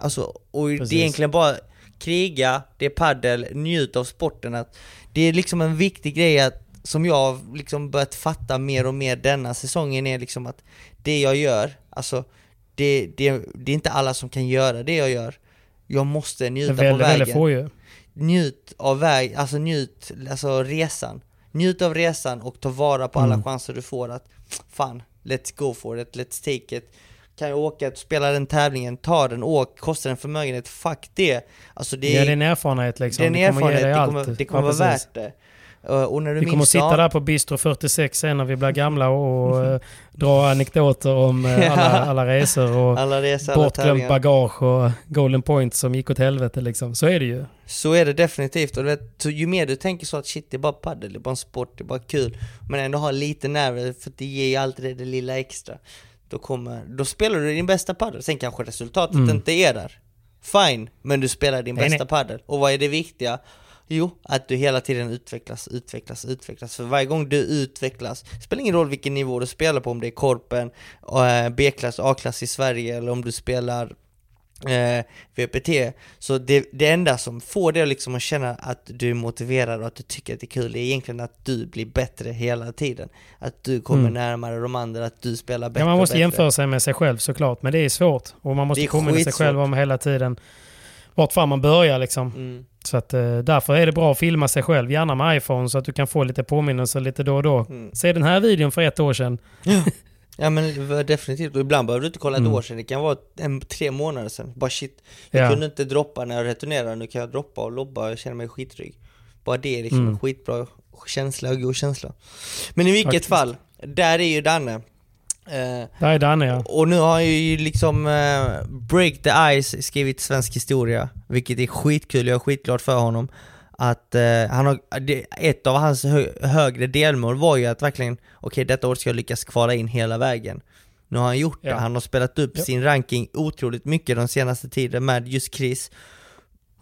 Alltså, och det Precis. är egentligen bara kriga, det är paddel, njut av sporten. Att det är liksom en viktig grej att, som jag har liksom börjat fatta mer och mer denna säsongen är liksom att det jag gör, alltså det, det, det är inte alla som kan göra det jag gör. Jag måste Det njuta är på väldigt, vägen. väldigt få ju. Njut av väg, alltså njut, alltså resan. Njut av resan och ta vara på alla Mm. chanser du får att fan, let's go for it, let's take it. Kan jag åka, spela den tävlingen, ta den, åk, kostar en förmögenhet, fuck det. Alltså det Ja, det är en erfarenhet liksom. det är en erfarenhet, det kommer, det kommer Ja, vara värt det. Uh, och när du Vi kommer sitta där på Bistro 46 sen när vi blir gamla och eh, dra anekdoter om eh, alla, alla resor och alla resor, bortglömt bagage och golden point som gick åt helvete liksom. Så är det ju. Så är det definitivt, och vet, ju mer du tänker så att shit det är bara paddel, det är bara en sport, det är bara kul Men ändå ha lite nerver, för det ger ju alltid det, det lilla extra Då kommer, då spelar du din bästa paddel, sen kanske resultatet Mm. inte är där Fine, men du spelar din Nej, bästa nej. paddel, och vad är det viktiga? Jo, att du hela tiden utvecklas, utvecklas, utvecklas. För varje gång du utvecklas, spelar ingen roll vilken nivå du spelar på, om det är korpen, eh, B-klass, A-klass i Sverige eller om du spelar eh, VPT. Så det, det enda som får dig liksom att känna att du är motiverad och att du tycker att det är kul, är egentligen att du blir bättre hela tiden. Att du kommer Mm. närmare de andra, att du spelar bättre Ja, man måste bättre. jämföra sig med sig själv såklart. Men det är svårt. Och man måste påminna sig själv om hela tiden vart fan man börjar liksom. Mm. Så att eh, därför är det bra att filma sig själv, gärna med iPhone så att du kan få lite påminnelser lite då och då. Mm. Se den här videon för ett år sedan. Ja men definitivt, och ibland behöver du inte kolla ett Mm. år sedan, det kan vara en, tre månader sedan. Bara shit, jag Ja. kunde inte droppa när jag returnerade, nu kan jag droppa och lobba och jag känner mig skittrygg. Bara det är liksom Mm. en skitbra känsla och god känsla. Men i vilket Faktiskt. fall, där är ju Danne. Eh, Där är Danne ja. och nu har ju liksom eh, Break the Ice skrivit svensk historia, vilket är skitkul, jag är skitglad för honom. Att eh, han har, ett av hans hö, högre delmål var ju att verkligen, okej detta år ska jag lyckas kvala in hela vägen. Nu har han gjort Ja. det, han har spelat upp Ja. sin ranking otroligt mycket de senaste tiden med just Chris.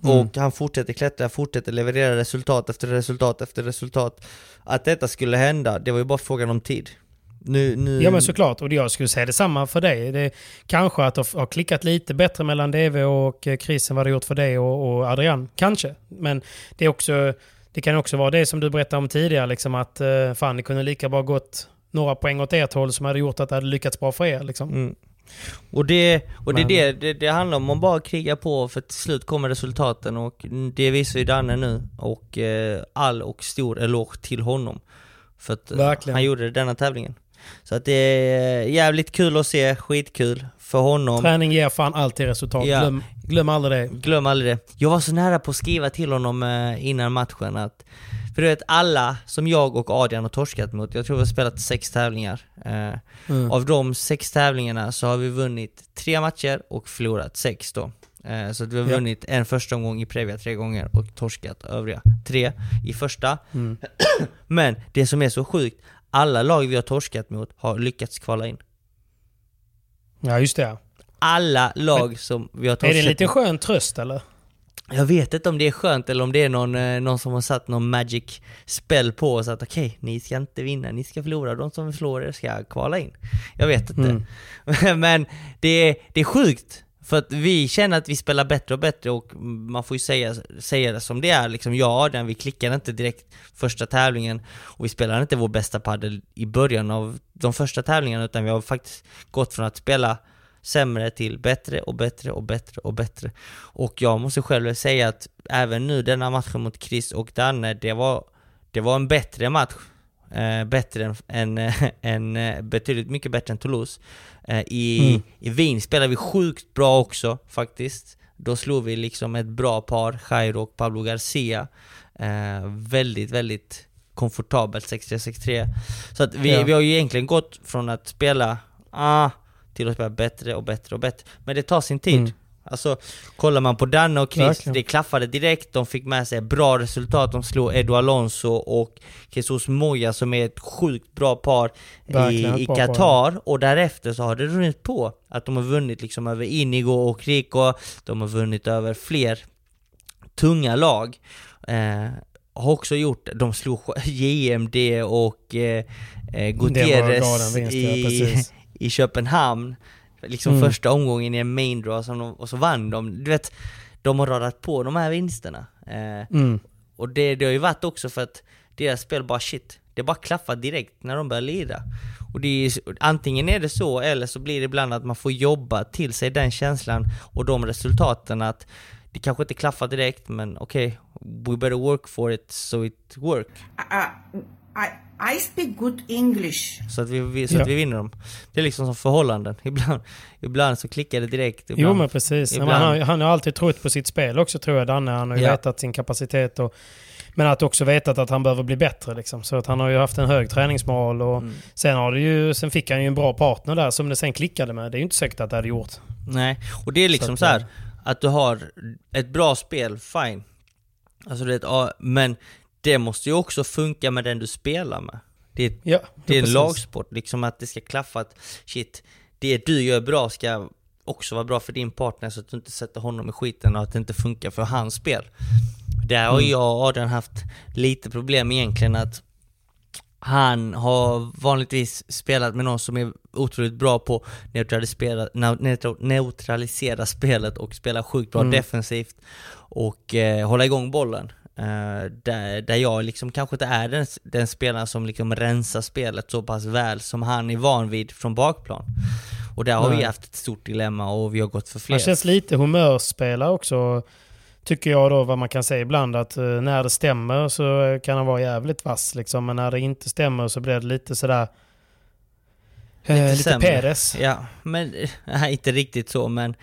Mm. Och han fortsätter klättra, fortsätter leverera resultat efter resultat efter resultat. Att detta skulle hända, det var ju bara frågan om tid. Nu, nu... Ja men såklart, och jag skulle säga detsamma för dig. Det kanske att det har klickat lite bättre mellan DV och eh, Chris än vad det gjort för dig och, och Adrian. Kanske. Men det, är också, det kan också vara det som du berättade om tidigare, liksom att eh, fan det kunde lika bra gått några poäng åt ert håll som hade gjort att det hade lyckats bra för er. Liksom. Mm. Och det, och det, det, det, det handlar om att bara kriga på för till slut kommer resultaten och det visar ju Danne nu och eh, all och stor eloge till honom. För att Verkligen. han gjorde det denna tävlingen. Så att det är jävligt kul att se, skitkul för honom. Träning ger fan alltid resultat. Ja. Glöm, glöm aldrig det. Glöm aldrig det. Jag var så nära på att skriva till honom eh, innan matchen att för du vet alla som jag och Adrian har torskat mot, jag tror vi har spelat sex tävlingar. Eh, Mm. Av de sex tävlingarna så har vi vunnit tre matcher och förlorat sex då. Eh, Så att vi har vunnit en första omgång i Previa tre gånger och torskat övriga tre i första. Mm. Men det som är så sjukt, alla lag vi har torskat mot har lyckats kvala in. Ja just det. Alla lag som vi har Är torskat det en liten mot. skön tröst eller? Jag vet inte om det är skönt eller om det är någon, eh, någon som har satt någon magic spell på oss att okej, ni ska inte vinna, ni ska förlora, de som er ska kvala in. Jag vet inte. Mm. Men det är, det är sjukt. För att vi känner att vi spelar bättre och bättre och man får ju säga, säga det som det är liksom. Jag och Adrian, vi klickade inte direkt första tävlingen och vi spelade inte vår bästa padel i början av de första tävlingarna utan vi har faktiskt gått från att spela sämre till bättre och bättre och bättre och bättre. Och jag måste själv säga att även nu denna matchen mot Chris och Danne, det var, det var en bättre match. Eh, bättre än, än, än, eh, betydligt mycket bättre än Toulouse. Eh, i, Mm. I Wien spelade vi sjukt bra också faktiskt. Då slog vi liksom ett bra par, Jairo och Pablo Garcia. Eh, väldigt, väldigt komfortabelt 6-3-6-3. Så att vi, Ja. vi har ju egentligen gått från att spela ah, till att spela bättre och bättre och bättre. Men det tar sin tid. Mm. Alltså, kollar man på Danne och Chris, Verkligen. det klaffade direkt, de fick med sig bra resultat, de slog Edu Alonso och Jesus Moya som är ett sjukt bra par Verkligen i, Qatar, och därefter så har det runnit på. Att de har vunnit liksom över Inigo och Rico, de har vunnit över fler tunga lag. Eh, har också gjort, de slog JMD och eh, eh, Gutierrez ja, i, precis. i Köpenhamn. Liksom Mm. första omgången i en main draw som de, och så vann de. Du vet, de har radat på de här vinsterna. Eh, Mm. och det, det har ju varit också för att deras spel bara shit, det bara klaffar direkt när de börjar lira. Och det är, antingen är det så, eller så blir det ibland att man får jobba till sig den känslan och de resultaten att det kanske inte klaffar direkt, men okej, okay, we better work for it so it work. Uh, I, I speak good English. Så att vi, så Ja. att vi vinner dem. Det är liksom som förhållanden. Ibland, ibland så klickar det direkt. Ibland, Jo men precis. ibland- Men han, han har alltid trott på sitt spel också tror jag, Danne. Han har ju Ja. vetat sin kapacitet. Och, men att också vetat att han behöver bli bättre. Liksom. Så att han har ju haft en hög träningsmoral. Och Mm. sen, har det ju, sen fick han ju en bra partner där som det sen klickade med. Det är ju inte säkert att det hade gjort. Nej, och det är liksom att, så, här att du har ett bra spel, fine. Alltså det, är ett- ja, men det måste ju också funka med den du spelar med. Det är, Ja, det är en lagsport, liksom att det ska klaffa att shit, det du gör bra ska också vara bra för din partner så att du inte sätter honom i skiten och att det inte funkar för hans spel. Där har Mm. jag och Adrian haft lite problem egentligen att han har vanligtvis spelat med någon som är otroligt bra på neutralisera, neutral- neutralisera spelet och spela sjukt bra Mm. defensivt och eh, hålla igång bollen. Eh, där, där jag liksom kanske inte är den, den spelaren som liksom rensar spelet så pass väl som han är van vid från bakplan. Och där har vi haft ett stort dilemma och vi har gått för fler. Han känns lite humörspelare också. Tycker jag då vad man kan säga ibland att eh, när det stämmer så kan han vara jävligt vass liksom. Men när det inte stämmer så blir det lite sådär... Lite eh, lite. Peres. Ja, men eh, nej, inte riktigt så men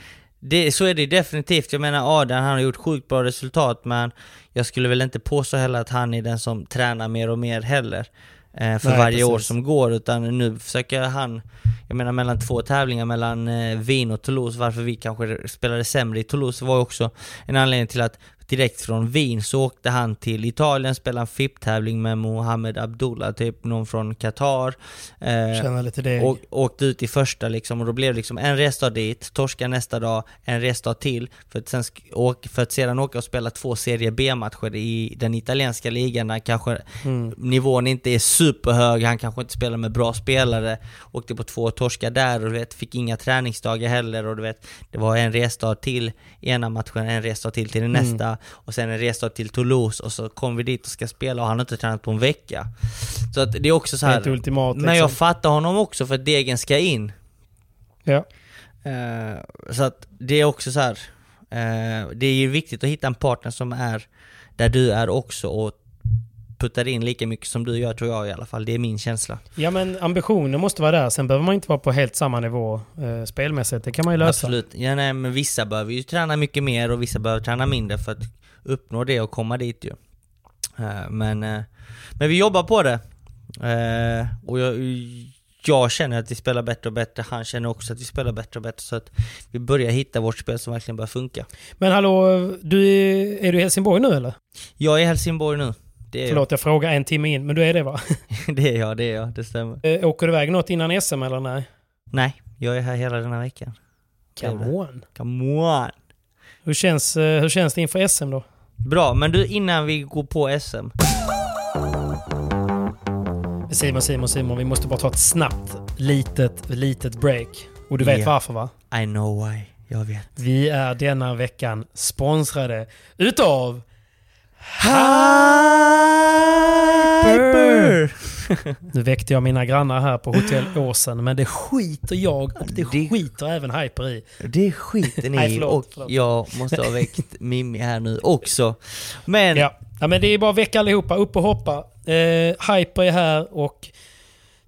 det, så är det definitivt. Jag menar Adam, han har gjort sjukt bra resultat men jag skulle väl inte påstå heller att han är den som tränar mer och mer heller. Eh, för Nej, varje år precis. som går, utan nu försöker han, jag menar mellan två tävlingar mellan eh, Wien och Toulouse, varför vi kanske spelade sämre i Toulouse var också en anledning till att direkt från Wien så åkte han till Italien, spelade en FIP-tävling med Mohamed Abdullah, typ någon från Qatar. Eh, lite det. och åkte ut i första liksom och då blev det liksom en resdag dit, torska nästa dag, en resdag till för att, sen åka, för att sedan åka och spela två serie B-matcher i den italienska ligan där kanske Mm. nivån inte är superhög, han kanske inte spelar med bra spelare, åkte på två torskar där och du vet, fick inga träningsdagar heller och du vet, det var en resdag till ena matchen, en resdag till till Mm. Och sen en resdag till Toulouse och så kom vi dit och ska spela och han har inte tränat på en vecka. Så att det är också så här. Helt ultimat Men jag liksom. fattar honom också för att degen ska in. Ja. Eh, så att det är också så här. eh, det är ju viktigt att hitta en partner som är där du är också och puttar in lika mycket som du gör tror jag i alla fall. Det är min känsla. ja men ambitionen måste vara där. Sen behöver man inte vara på helt samma nivå eh, spelmässigt. Det kan man ju lösa. Absolut. Ja, nej, men vissa behöver ju träna mycket mer och vissa behöver träna mindre för att uppnå det och komma dit ju. Eh, men, eh, men vi jobbar på det. Eh, och jag, jag känner att vi spelar bättre och bättre. Han känner också att vi spelar bättre och bättre. Så att vi börjar hitta vårt spel som verkligen börjar funka. Men hallå, du är, är du i Helsingborg nu eller? Jag är i Helsingborg nu. Det är Förlåt, jag frågar en timme in, men du är det va? Det är jag, det är jag. Det stämmer. Eh, Åker du iväg något innan SM eller nej? Nej, jag är här hela den här veckan. Come on. Come on! Hur känns, eh, hur känns det inför SM då? Bra, men du innan vi går på SM. Simon, Simon, Simon, vi måste bara ta ett snabbt, litet, litet break. Och du vet Ja. varför va? I know why. Jag vet. Vi är denna veckan sponsrade utav Hyper! Nu väckte jag mina grannar här på Hotell Åsen, men det skiter jag och det Det- skiter även Hyper i. Det skiter ni Nej, i förlåt, och förlåt. jag måste ha väckt Mimmi här nu också. Men Ja. ja, men det är bara att väcka allihopa. Upp och hoppa. Eh, Hyper är här och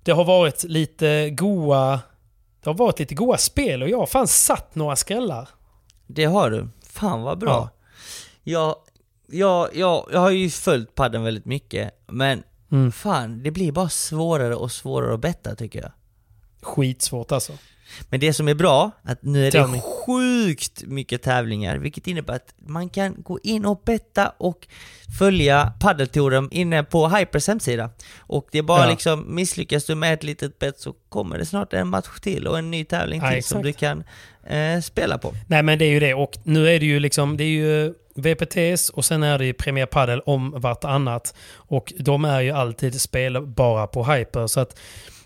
det har varit lite goa... Det har varit lite goa spel och jag har fan satt några skrällar. det har du. Fan vad bra. Ja. Jag, jag, jag, jag har ju följt padden väldigt mycket, men Mm. fan, det blir bara svårare och svårare att betta tycker jag. Skitsvårt alltså. Men det som är bra, att nu är det me. sjukt mycket tävlingar, vilket innebär att man kan gå in och betta och följa Paddeltouren inne på Hypers hemsida. Och det är bara Ja. liksom, misslyckas du med ett litet bett så kommer det snart en match till och en ny tävling Ja, till som exakt. du kan eh, spela på. Nej men det är ju det och nu är det ju liksom, det är ju VPTs och sen är det ju Premier Padel om vartannat. Och de är ju alltid spelbara på Hyper så att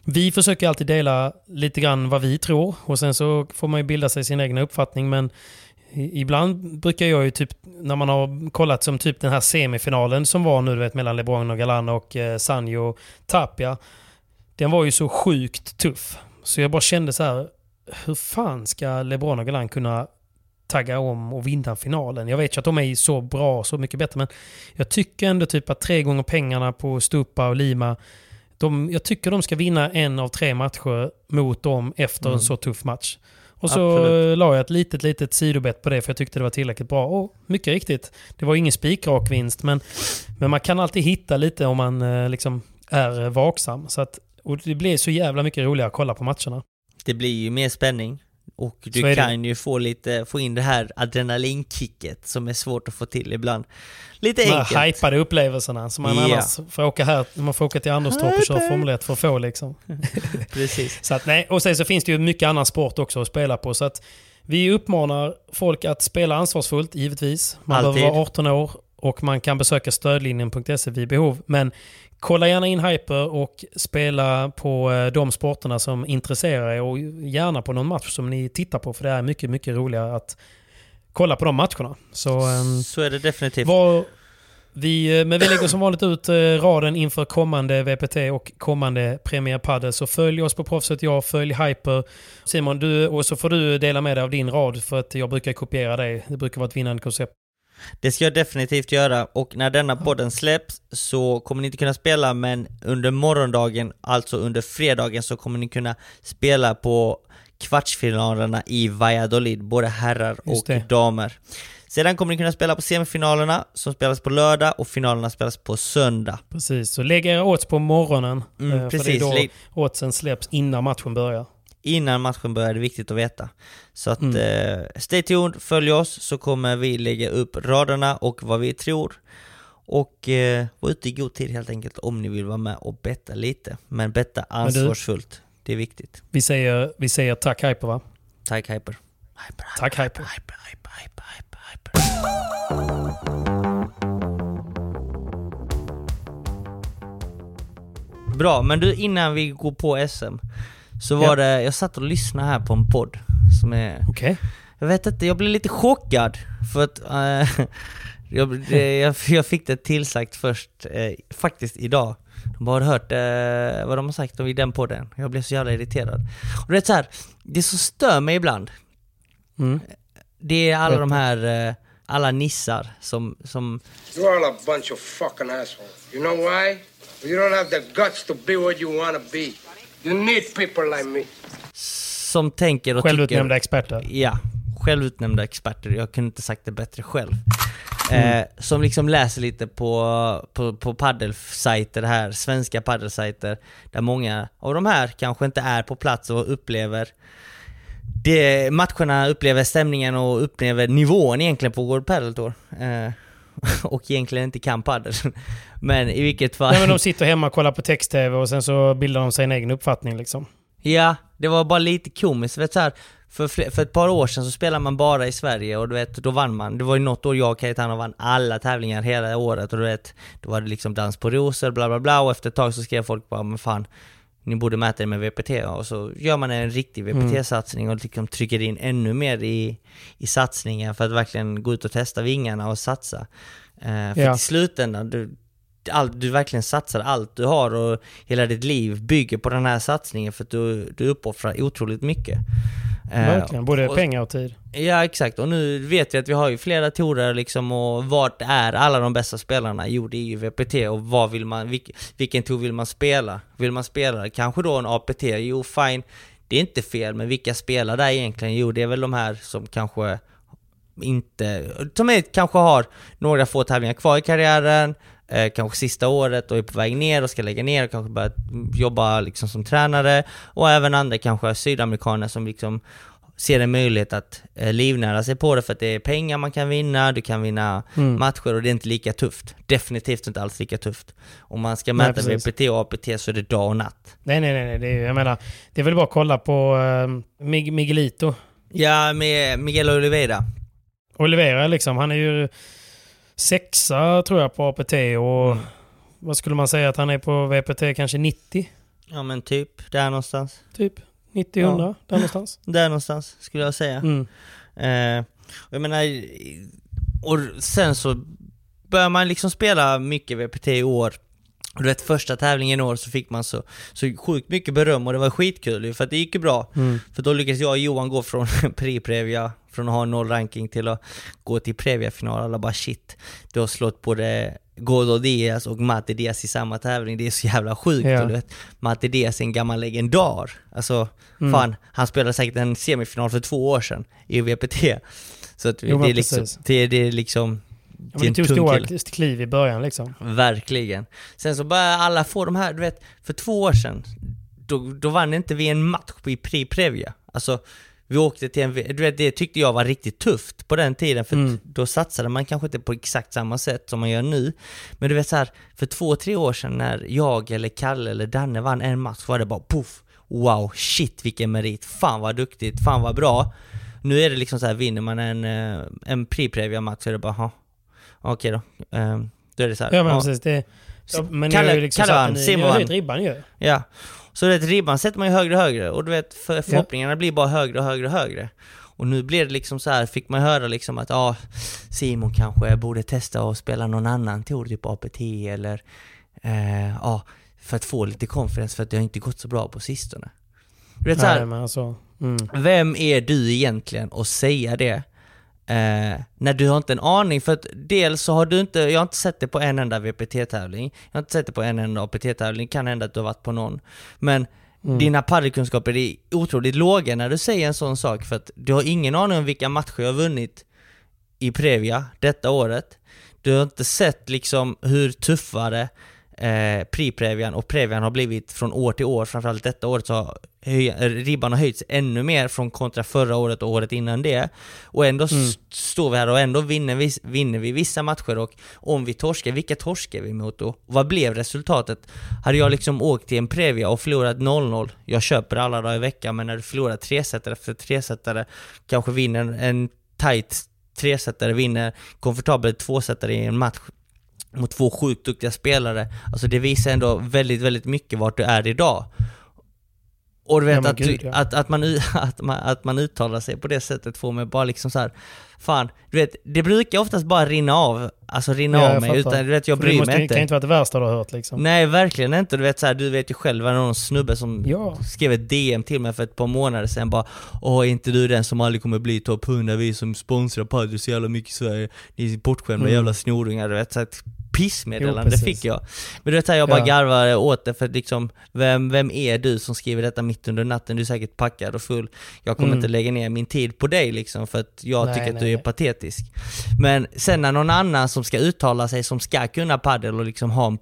vi försöker alltid dela lite grann vad vi tror och sen så får man ju bilda sig sin egna uppfattning men ibland brukar jag ju typ, när man har kollat som typ den här semifinalen som var nu du vet mellan LeBron och Galan och eh, Sanjo och Tapia. Den var ju så sjukt tuff. Så jag bara kände så här, hur fan ska LeBron och Galan kunna tagga om och vinna finalen? Jag vet ju att de är så bra, så mycket bättre, men jag tycker ändå typ att tre gånger pengarna på Stupa och Lima, de, jag tycker de ska vinna en av tre matcher mot dem efter en så tuff match. Och så Absolut. la jag ett litet, litet sidobett på det för jag tyckte det var tillräckligt bra. Och mycket riktigt, det var ingen spikrak vinst men, men man kan alltid hitta lite om man eh, liksom är vaksam. Så att, och det blir så jävla mycket roligare att kolla på matcherna. Det blir ju mer spänning och du det. kan ju få lite, få in det här adrenalinkicket som är svårt att få till ibland. Lite De här enkelt. hypade upplevelserna som man Ja. annars får åka här, man får åka till Anderstorp och köra Formel 1 för att få liksom. Precis. Så att, nej, och sen så finns det ju mycket annan sport också att spela på. Så att vi uppmanar folk att spela ansvarsfullt, givetvis. Man Alltid. behöver vara 18 år och man kan besöka stödlinjen.se vid behov. Men kolla gärna in Hyper och spela på eh, de sporterna som intresserar er och gärna på någon match som ni tittar på för det är mycket, mycket roligare att kolla på de matcherna. Så, ehm, Så är det definitivt. vad vi, eh, men vi lägger som vanligt ut eh, raden inför kommande VPT och kommande Premier Padel. Så följ oss på Proffset Jag, följ Hyper. Simon, du, och så får du dela med dig av din rad för att jag brukar kopiera dig. Det brukar vara ett vinnande koncept. Det ska jag definitivt göra och när denna podden släpps så kommer ni inte kunna spela men under morgondagen, alltså under fredagen så kommer ni kunna spela på kvartsfinalerna i Valladolid, både herrar och damer. Sedan kommer ni kunna spela på semifinalerna som spelas på lördag och finalerna spelas på söndag. Precis, så lägg era odds på morgonen. Mm, eh, För precis. det är då oddsen släpps innan matchen börjar. Innan matchen börjar är det viktigt att veta. Så att Mm. eh, stay tuned, följ oss så kommer vi lägga upp raderna och vad vi tror. Och eh, var ute i god tid helt enkelt om ni vill vara med och betta lite. Men betta du- ansvarsfullt. Det är viktigt. Vi säger, vi säger tack Hyper va? Tack Hyper. Hyper, Tack Hyper. hyper, hyper, hyper, hyper, hyper. Bra, men du innan vi går på SM så var Ja. det, jag satt och lyssnade här på en podd som är Okej. Jag vet inte, jag blev lite chockad för att eh, jag, det, jag, jag fick det tillsagt först, eh, faktiskt idag. De bara har hört eh, vad de har sagt om i den podden. Jag blev så jävla irriterad. Och det är så här, det som stör mig ibland, Mm. det är alla de här, alla nissar som, som You're all a bunch of fucking assholes. You know why? You don't have the guts to be what you want to be. You need people like me. som tänker och Självutnämnda tycker... experter. Ja, självutnämnda experter. Jag kunde inte sagt det bättre själv. Eh, som liksom läser lite på, på, på paddelsajter här, svenska paddelsajter, där många av de här kanske inte är på plats och upplever det, matcherna, upplever stämningen och upplever nivån egentligen på World Padel Tour. Eh, och egentligen inte kan paddel. Men i vilket fall... Nej, men de sitter hemma och kollar på text-tv och sen så bildar de sig en egen uppfattning liksom. Ja, det var bara lite komiskt. Vet, så här, för, för ett par år sedan så spelade man bara i Sverige och du vet, då vann man. Det var ju något år jag och Cayetano vann alla tävlingar hela året och du vet, då var det liksom dans på rosor, bla bla bla och efter ett tag så skrev folk bara men fan, ni borde mäta det med VPT och så gör man en riktig VPT-satsning och liksom trycker in ännu mer i, i satsningen för att verkligen gå ut och testa vingarna och satsa. Eh, för Ja. i slutändan, du, allt, du verkligen satsar allt du har och hela ditt liv bygger på den här satsningen för att du, du uppoffrar otroligt mycket. Eh, Verkligen, både och- pengar och tid. Ja exakt, och nu vet vi att vi har ju flera torer liksom och vart är alla de bästa spelarna? Jo det är ju VPT och vad vill man, vilk, vilken tour vill man spela? Vill man spela kanske då en APT? Jo fine, det är inte fel, men vilka spelar där egentligen? Jo det är väl de här som kanske inte, som är, kanske har några få tävlingar kvar i karriären, eh, kanske sista året och är på väg ner och ska lägga ner och kanske börja jobba liksom som tränare och även andra kanske sydamerikaner som liksom ser en möjlighet att eh, livnära sig på det för att det är pengar man kan vinna, du kan vinna Mm. matcher och det är inte lika tufft. Definitivt inte alls lika tufft. Om man ska Nej, mäta precis. VPT och APT så är det dag och natt. Nej, nej, nej. nej. Det är, jag menar, det är väl bara att kolla på Mig- Miguelito. Ja, med Miguel Oliveira. Olivera liksom. Han är ju sexa tror jag på APT och Mm. vad skulle man säga att han är på VPT? Kanske 90? Ja men typ, där någonstans. Typ 90-100? Där någonstans. Där någonstans skulle jag säga. Mm. Eh, och jag menar, och sen så börjar man liksom spela mycket VPT i år. Du vet första tävlingen i år så fick man så, så sjukt mycket beröm och det var skitkul för att det gick ju bra. Mm. För då lyckades jag och Johan gå från pre-previa, från att ha noll ranking till att gå till previa-final. Alla bara shit, du har slått både Gordo Diaz och Matti Diaz i samma tävling, det är så jävla sjukt. Ja. Du vet, Matti Diaz är en gammal legendar. Alltså, Mm. fan, han spelade säkert en semifinal för två år sedan i VPT. Så att Jo, det, är liksom, det, det är liksom... Ja, det det en tung stora kille. kliv i början liksom. Verkligen. Sen så började alla få de här, du vet, för två år sedan, då, då vann inte vi en match i Pri Previa. Alltså, vi åkte till en, du vet det tyckte jag var riktigt tufft på den tiden för Mm. då satsade man kanske inte på exakt samma sätt som man gör nu. Men du vet så här, för två, tre år sedan när jag eller Kalle eller Danne vann en match var det bara poff, wow, shit vilken merit, fan vad duktigt, fan vad bra. Nu är det liksom så här, vinner man en, eh, en Pri Previa match så är det bara, "Ha, okej då. Ehm, Då är det så här, Ja men ja. precis. Det, ja, men Kalle- ju liksom Kalle vann, Simon vann. ribban ju. Ja. Så du vet, ribban sätter man ju högre och högre och du vet, för, förhoppningarna blir bara högre och högre och högre. Och nu blir det liksom så här, fick man höra liksom att ja, Simon kanske borde testa att spela någon annan tour, typ APT eller eh, ja, för att få lite confidence för att det har inte gått så bra på sistone. Du vet så Nej, här, men alltså, mm. vem är du egentligen att säga det? Eh, när du har inte en aning, för att dels så har du inte, jag har inte sett det på en enda VPT-tävling, jag har inte sett det på en enda APT-tävling, kan hända att du har varit på någon. Men Mm. dina paddelkunskaper är otroligt låga när du säger en sån sak, för att du har ingen aning om vilka matcher jag har vunnit i Previa detta året. Du har inte sett liksom hur tuffare eh, Pri-Previan och Previan har blivit från år till år, framförallt detta året så har eh, ribban har höjts ännu mer från kontra förra året och året innan det. Och ändå Mm. står vi här och ändå vinner vi, vinner vi vissa matcher och om vi torskar, vilka torskar vi mot då? Vad blev resultatet? Hade jag liksom åkt till en Previa och förlorat 0-0, jag köper alla dagar i veckan, men när du förlorar tresetare efter tresetare, kanske vinner en, en tight tresetare, vinner komfortabelt tvåsetare i en match mot två sjukt duktiga spelare. Alltså det visar ändå väldigt, väldigt mycket vart du är idag. Och du vet Ja, att, gud, du, ja. att, att, man, att, man, att man uttalar sig på det sättet får mig bara liksom så här. Fan, du vet, det brukar oftast bara rinna av, alltså rinna Ja, av mig, utan du vet jag För det bryr måste, mig Det inte. kan inte vara det värsta du har hört liksom. Nej, verkligen inte. Du vet så här, du vet ju själv, var det någon snubbe som Ja. skrev ett DM till mig för ett par månader sedan bara Åh, är inte du den som aldrig kommer bli topp 100? Vi som sponsrar padel så jävla mycket i Sverige, ni är bortskämda Mm. jävla snorungar, du vet så Jo, pissmeddelande precis. fick jag. Men du vet här, jag bara Ja. garvar åt det för att liksom, vem, vem är du som skriver detta mitt under natten? Du är säkert packad och full. Jag kommer Mm. inte lägga ner min tid på dig liksom för att jag Nej, tycker att nej, du nej. patetisk. Men sen när någon annan som ska uttala sig, som ska kunna paddel och liksom ha en,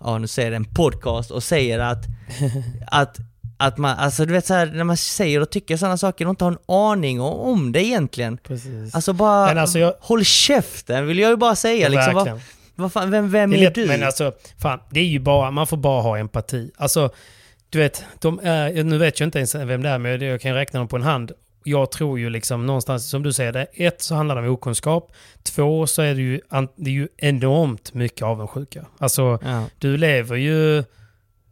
ja nu säger det, en podcast och säger att, att att man, alltså du vet så här, när man säger och tycker sådana saker och inte har en aning om, det egentligen. Precis. Alltså bara, Men alltså jag- håll käften vill jag ju bara säga liksom. Vad, fan, vem, vem är, är du? Men alltså, fan, det är ju bara, man får bara ha empati. Alltså, du vet, de är, nu vet jag inte ens vem det är, men jag kan räkna dem på en hand. Jag tror ju liksom någonstans, som du säger, det, ett så handlar det om okunskap. Två så är det ju, det är ju enormt mycket avundsjuka. Alltså, ja. du lever ju...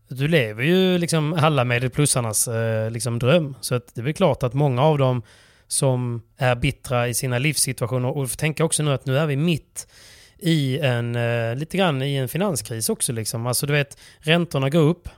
Du lever ju liksom alla medelplussarnas eh, liksom dröm. Så att det är väl klart att många av dem som är bittra i sina livssituationer, och tänka också nu att nu är vi mitt i en, eh, lite grann i en finanskris också liksom. Alltså du vet, räntorna går upp.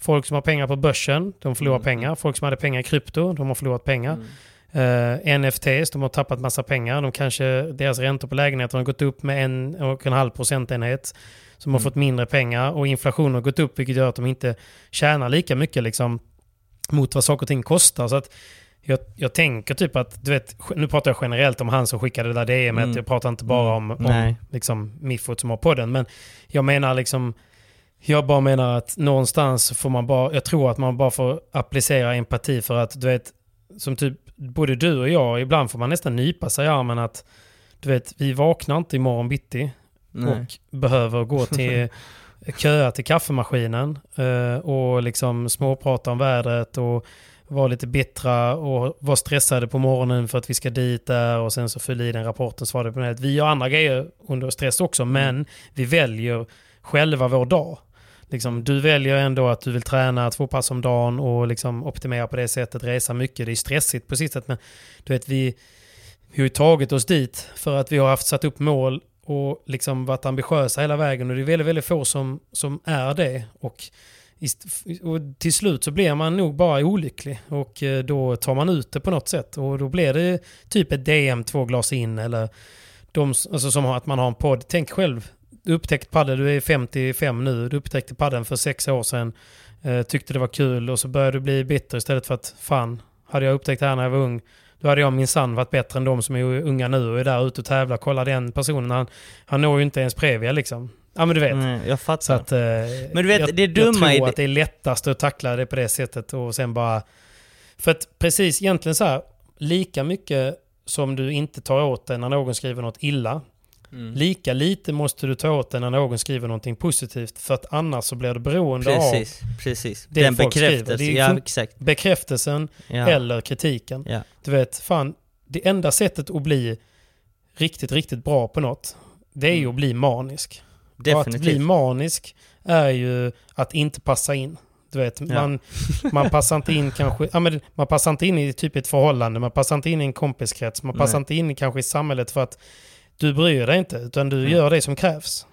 Folk som har pengar på börsen, de förlorar Mm. pengar. Folk som hade pengar i krypto, de har förlorat pengar. Mm. Eh, NFTs, de har tappat massa pengar. De kanske, deras räntor på lägenheter har gått upp med en och en halv procentenhet. Som har Mm. fått mindre pengar och inflationen har gått upp vilket gör att de inte tjänar lika mycket liksom mot vad saker och ting kostar. Så att jag, jag tänker typ att, du vet, nu pratar jag generellt om han som skickade det där DMet. Mm. Jag pratar inte bara om, Mm. om Nej. liksom Miffot som har podden. Men jag menar liksom, jag bara menar att någonstans får man bara, jag tror att man bara får applicera empati för att du vet, som typ både du och jag, ibland får man nästan nypa sig i armen att du vet, vi vaknar inte imorgon bitti Nej. och behöver gå till köa till kaffemaskinen eh, och liksom småprata om vädret och vara lite bittra och vara stressade på morgonen för att vi ska dit där och sen så fylla i den rapporten så var det på nätet. Vi gör andra grejer under stress också men vi väljer själva vår dag. Liksom, du väljer ändå att du vill träna två pass om dagen och liksom optimera på det sättet, resa mycket. Det är stressigt på sitt sätt men du vet vi, vi har ju tagit oss dit för att vi har haft satt upp mål och liksom varit ambitiösa hela vägen och det är väldigt, väldigt få som, som är det. Och, och till slut så blir man nog bara olycklig och eh, då tar man ut det på något sätt och då blir det typ ett DM två glas in eller de, alltså som har, att man har en podd. Tänk själv, du upptäckte padel, du är 55 nu, du upptäckte padden för sex år sedan, eh, tyckte det var kul och så började du bli bitter istället för att fan, hade jag upptäckt det här när jag var ung, då hade jag minsann varit bättre än de som är unga nu och är där ute och tävlar. Kolla den personen, han, han når ju inte ens Previa liksom. Ja men du vet. Nej, jag fattar. Så att, eh, Men du vet, jag, det dumma jag tror att det är lättast att tackla det på det sättet och sen bara... För att precis egentligen så här, lika mycket som du inte tar åt dig när någon skriver något illa, Mm. lika lite måste du ta åt dig när någon skriver någonting positivt för att annars så blir du beroende av Precis, precis. det Den folk skriver. bekräftelsen, Det är ja exakt. bekräftelsen Ja. eller kritiken. Ja. Du vet, fan, det enda sättet att bli riktigt, riktigt bra på något, det är ju att bli manisk. Och att bli Definitivt. manisk är ju att inte passa in. Du vet, Ja. man, man passar inte in kanske, ja, men man passar inte in i typ ett förhållande, man passar inte in i en kompiskrets, man passar Nej. inte in kanske i samhället för att du bryr dig inte, utan du Mm. gör det som krävs.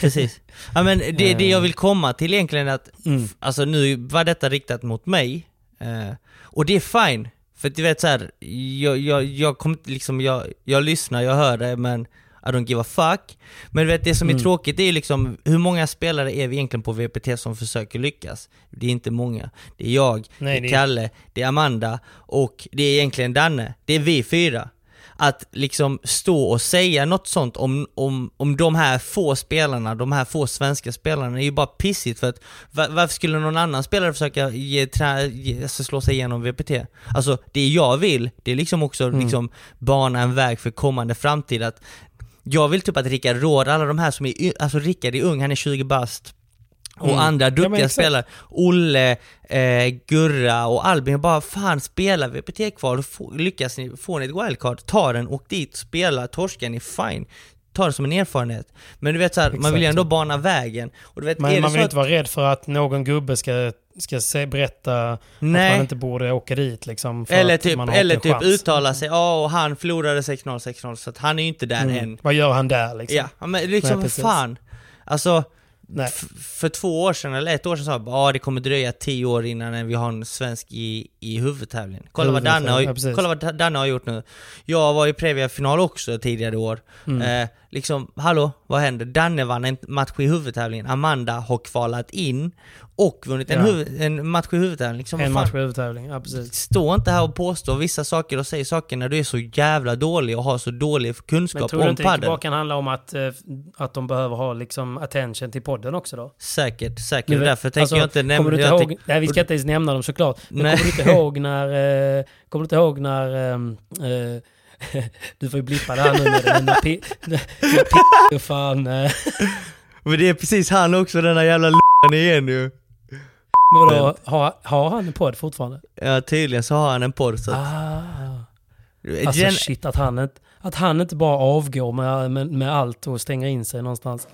Precis. Ja men det, det jag vill komma till egentligen är att, Mm. alltså nu var detta riktat mot mig, eh, och det är fine. För du vet så här, jag, jag, jag kommer inte liksom, jag, jag lyssnar, jag hör det men I don't give a fuck. Men du vet det som är Mm. tråkigt är liksom, hur många spelare är vi egentligen på VPT som försöker lyckas? Det är inte många. Det är jag, Nej, det är- Kalle, det är Amanda och det är egentligen Danne. Det är vi fyra. Att liksom stå och säga något sånt om, om, om de här få spelarna, de här få svenska spelarna, är ju bara pissigt för att va- varför skulle någon annan spelare försöka ge, trä, ge, alltså slå sig igenom VPT? Alltså det jag vill, det är liksom också Mm. liksom bana en väg för kommande framtid att jag vill typ att Rickard Råd, alla de här som är, alltså Rickard är ung, han är 20 bast och Mm. andra Ja, duktiga exakt. spelare, Olle, eh, Gurra och Albin, bara fan spela VPT kvar, få, lyckas ni, får ni ett wildcard, ta den, åk dit, spela, torska ni, fine. Ta det som en erfarenhet. Men du vet så här, man vill ju ändå bana vägen. Och du vet, är Men man vill att, inte vara rädd för att någon gubbe ska, ska se, berätta att Nej. man inte borde åka dit liksom. Eller att typ, eller typ chans. uttala sig, ja och han förlorade 6-0, 6-0, så att han är ju inte där Mm. än. Vad gör han där liksom? Ja, ja, men liksom Nej, fan. Alltså, för två år sedan, eller ett år sedan sa jag ja det kommer dröja tio år innan vi har en svensk i, i huvudtävlingen. Kolla vad, Danne har, ja, kolla vad Danne har gjort nu. Jag var i Previa-final också tidigare i år. Mm. Eh, liksom, hallå, vad händer? Danne vann en match i huvudtävlingen, Amanda har kvalat in och vunnit en, Ja. huvud, en match i huvudtävlingen. Liksom, En match i huvudtävling, ja precis. Stå inte här och påstå vissa saker och säg saker när du är så jävla dålig och har så dålig Men kunskap tror du om inte det padel. bara kan handla om att, eh, att de behöver ha liksom attention till podden också då? Säkert, säkert. Vet- Därför tänker alltså, jag inte kommer du inte ihåg, tänk- Nej vi ska inte ens nämna dem såklart. Men Nej. kommer du inte ihåg när... Eh, kommer du inte ihåg när... ehm, eh, du får ju blippa det här nu med det, men när pi... När fan... Eh, Men det är precis han också, den där jävla l***an igen ju. men vadå, har, har han en podd fortfarande? Ja tydligen så har han en podd så att... Ah. Alltså Den- shit, att han inte, att han inte bara avgår med, med, med allt och stänger in sig någonstans.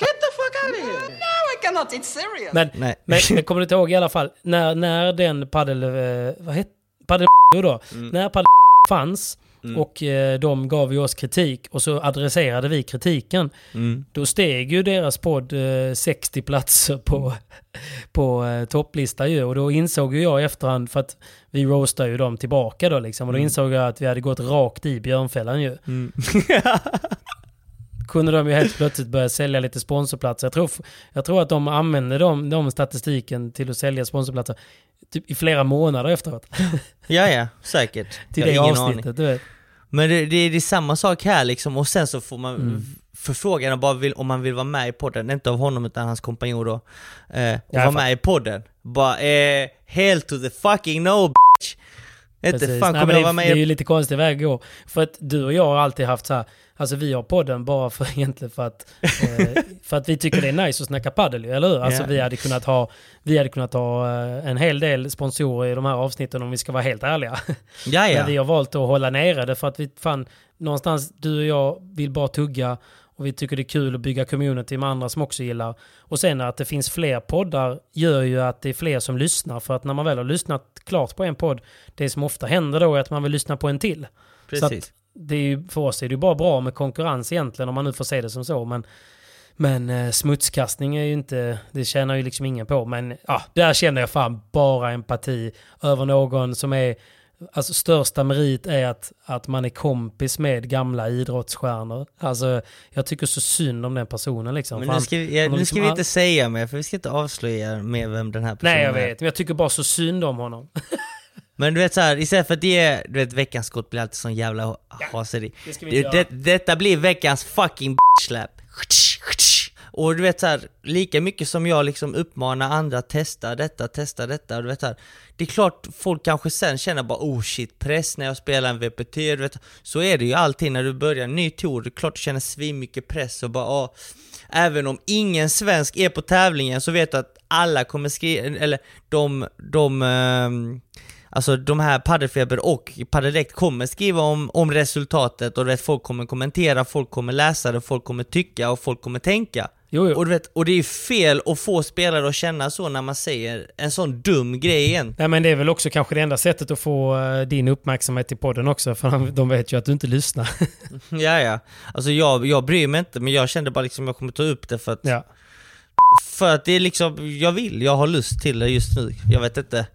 cannot, it's serious. Men, Nej. men, men kommer du inte ihåg i alla fall, när, när den paddel... Eh, vad hette paddel då? Mm. När paddel fanns och eh, de gav ju oss kritik och så adresserade vi kritiken. Mm. Då steg ju deras podd eh, 60 platser på, på eh, topplista ju. Och då insåg ju jag i efterhand, för att vi roastade ju dem tillbaka då liksom. Och då Mm. insåg jag att vi hade gått rakt i björnfällan ju. Kunde de ju helt plötsligt börja sälja lite sponsorplatser. Jag tror, jag tror att de använde de, de statistiken till att sälja sponsorplatser typ i flera månader efteråt. Ja, ja, säkert. till Jag det avsnittet, aning. du vet. Men det, det, det är samma sak här liksom, och sen så får man Mm. förfrågan och bara vill, om man vill vara med i podden, inte av honom utan hans kompanjon då, eh, och vara med i podden. Bara eh, hell to the fucking no bitch! Inte fan kommer jag vara det, med det är ju lite konstig väg att gå. För att du och jag har alltid haft så här, alltså vi har podden bara för egentligen för att, eh, för att vi tycker det är nice att snacka padel eller hur? Alltså Ja. vi hade kunnat ha, vi hade kunnat ha eh, en hel del sponsorer i de här avsnitten om vi ska vara helt ärliga. Ja, ja. Men vi har valt att hålla nere det för att vi fan, någonstans du och jag vill bara tugga Och vi tycker det är kul att bygga community med andra som också gillar. Och sen att det finns fler poddar gör ju att det är fler som lyssnar. För att när man väl har lyssnat klart på en podd, det som ofta händer då är att man vill lyssna på en till. Så Precis. att det är ju, för oss är det ju bara bra med konkurrens egentligen om man nu får se det som så. Men, men eh, smutskastning är ju inte, det tjänar ju liksom ingen på. Men ja, där känner jag fan bara empati över någon som är, alltså största merit är att, att man är kompis med gamla idrottsstjärnor. Alltså jag tycker så synd om den personen liksom. Men nu ska, vi, han ja, har nu liksom ska vi all- inte säga mer, för vi ska inte avslöja mer vem den här personen Nej jag är. vet, men jag tycker bara så synd om honom. Men du vet så här, istället för att det du vet veckans skott blir alltid sån jävla haseri. det ska vi Det, inte det, detta blir veckans fucking slap. Och du vet så här, lika mycket som jag liksom uppmanar andra att testa detta, testa detta, och du vet så här, Det är klart folk kanske sen känner bara oh shit, press när jag spelar en VPT, du vet. Så är det ju alltid när du börjar en ny tour, det är klart du känner svin mycket press och bara ah, Även om ingen svensk är på tävlingen så vet du att alla kommer skriva, eller de, de ehm, Alltså de här Paddelfeber och Paddeldirekt kommer skriva om, om resultatet och vet, folk kommer kommentera, folk kommer läsa det, folk kommer tycka och folk kommer tänka. Jo, jo. Och, du vet, och det är fel att få spelare att känna så när man säger en sån dum grej igen. Nej men det är väl också kanske det enda sättet att få eh, din uppmärksamhet i podden också. För de- vet ju att du inte lyssnar. ja, ja. Alltså jag, jag bryr mig inte, men jag kände bara liksom jag kommer ta upp det för att... Ja. För att det är liksom, jag vill, jag har lust till det just nu. Jag vet inte.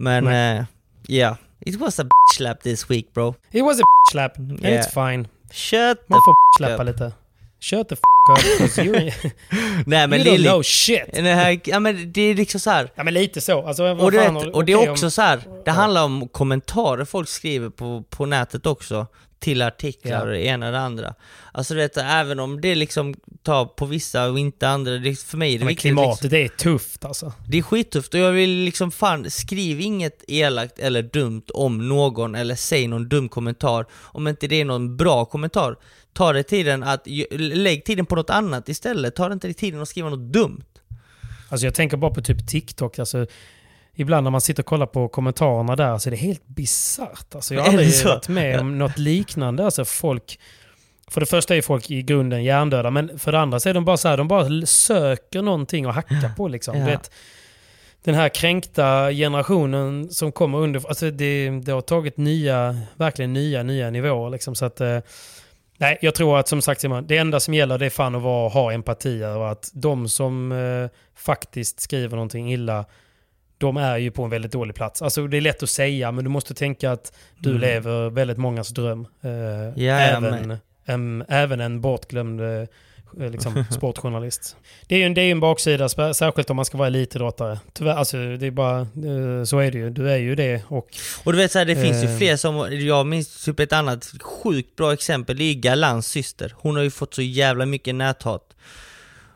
Men, ja. Nej. yeah. It was a bitch slap this week bro. It was a slap. And Yeah. it's fine. Shut the Man får f- släppa up. lite. Shut the f up. 'cause You, Nej men you don't know shit. ja men det är liksom så här. Ja men lite så. Alltså, Och, vet, och det är också om- så här. det handlar om kommentarer folk skriver på, på nätet också, till artiklar Ja. och det ena och det andra. Alltså du vet, även om det liksom tar på vissa och inte andra, det, för mig är det Men viktigt klimatet liksom, är tufft alltså. Det är skittufft och jag vill liksom fan, skriv inget elakt eller dumt om någon eller säg någon dum kommentar om inte det är någon bra kommentar. Ta dig tiden att, lägg tiden på något annat istället, ta inte dig tiden att skriva något dumt. Alltså jag tänker bara på typ TikTok. Alltså, ibland när man sitter och kollar på kommentarerna där så är det helt bisarrt. Alltså, jag har aldrig varit med om något liknande. Alltså folk... För det första är folk i grunden hjärndöda, men för det andra så är de bara så här, de bara söker någonting att hacka på liksom. Ja. Vet, den här kränkta generationen som kommer under... Alltså det, det har tagit nya, verkligen nya, nya nivåer liksom. Så att... eh, Nej, jag tror att som sagt Simon, det enda som gäller det är fan att vara, ha empati över att de som eh, faktiskt skriver någonting illa, de är ju på en väldigt dålig plats. Alltså det är lätt att säga, men du måste tänka att du Mm. lever väldigt mångas dröm. Eh, ja, även, en, även en bortglömd eh, liksom, sportjournalist. Det är ju en, det är en baksida, särskilt om man ska vara elitidrottare. Tyvärr, alltså det är bara, eh, så är det ju. Du är ju det och... Och du vet så här, det finns ju Eh. fler som, jag minns typ ett annat sjukt bra exempel, det är Galans syster. Hon har ju fått så jävla mycket näthat.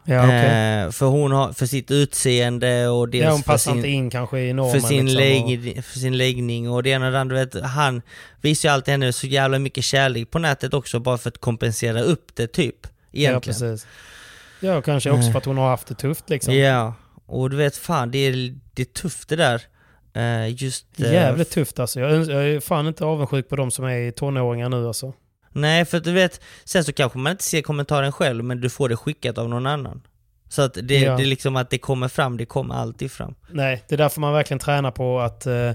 Ja, okej. Eh, för hon har, för sitt utseende och dels Ja, hon för passar sin, inte in kanske i normen. för sin, liksom, och- lägg, för sin läggning och det ena och det andra. Vet, han visar ju alltid henne så jävla mycket kärlek på nätet också bara för att kompensera upp det typ. Ja, Egentligen. precis. Ja, och kanske också Eh. för att hon har haft det tufft liksom. Ja, och du vet fan det är, det är tufft det där. Eh, just... Jävligt tufft alltså. Jag, jag är fan inte avundsjuk på de som är tonåringar nu alltså. Nej, för du vet, sen så kanske man inte ser kommentaren själv, men du får det skickat av någon annan. Så att det, Ja. det är liksom att det kommer fram, det kommer alltid fram. Nej, det är därför man verkligen tränar på att eh,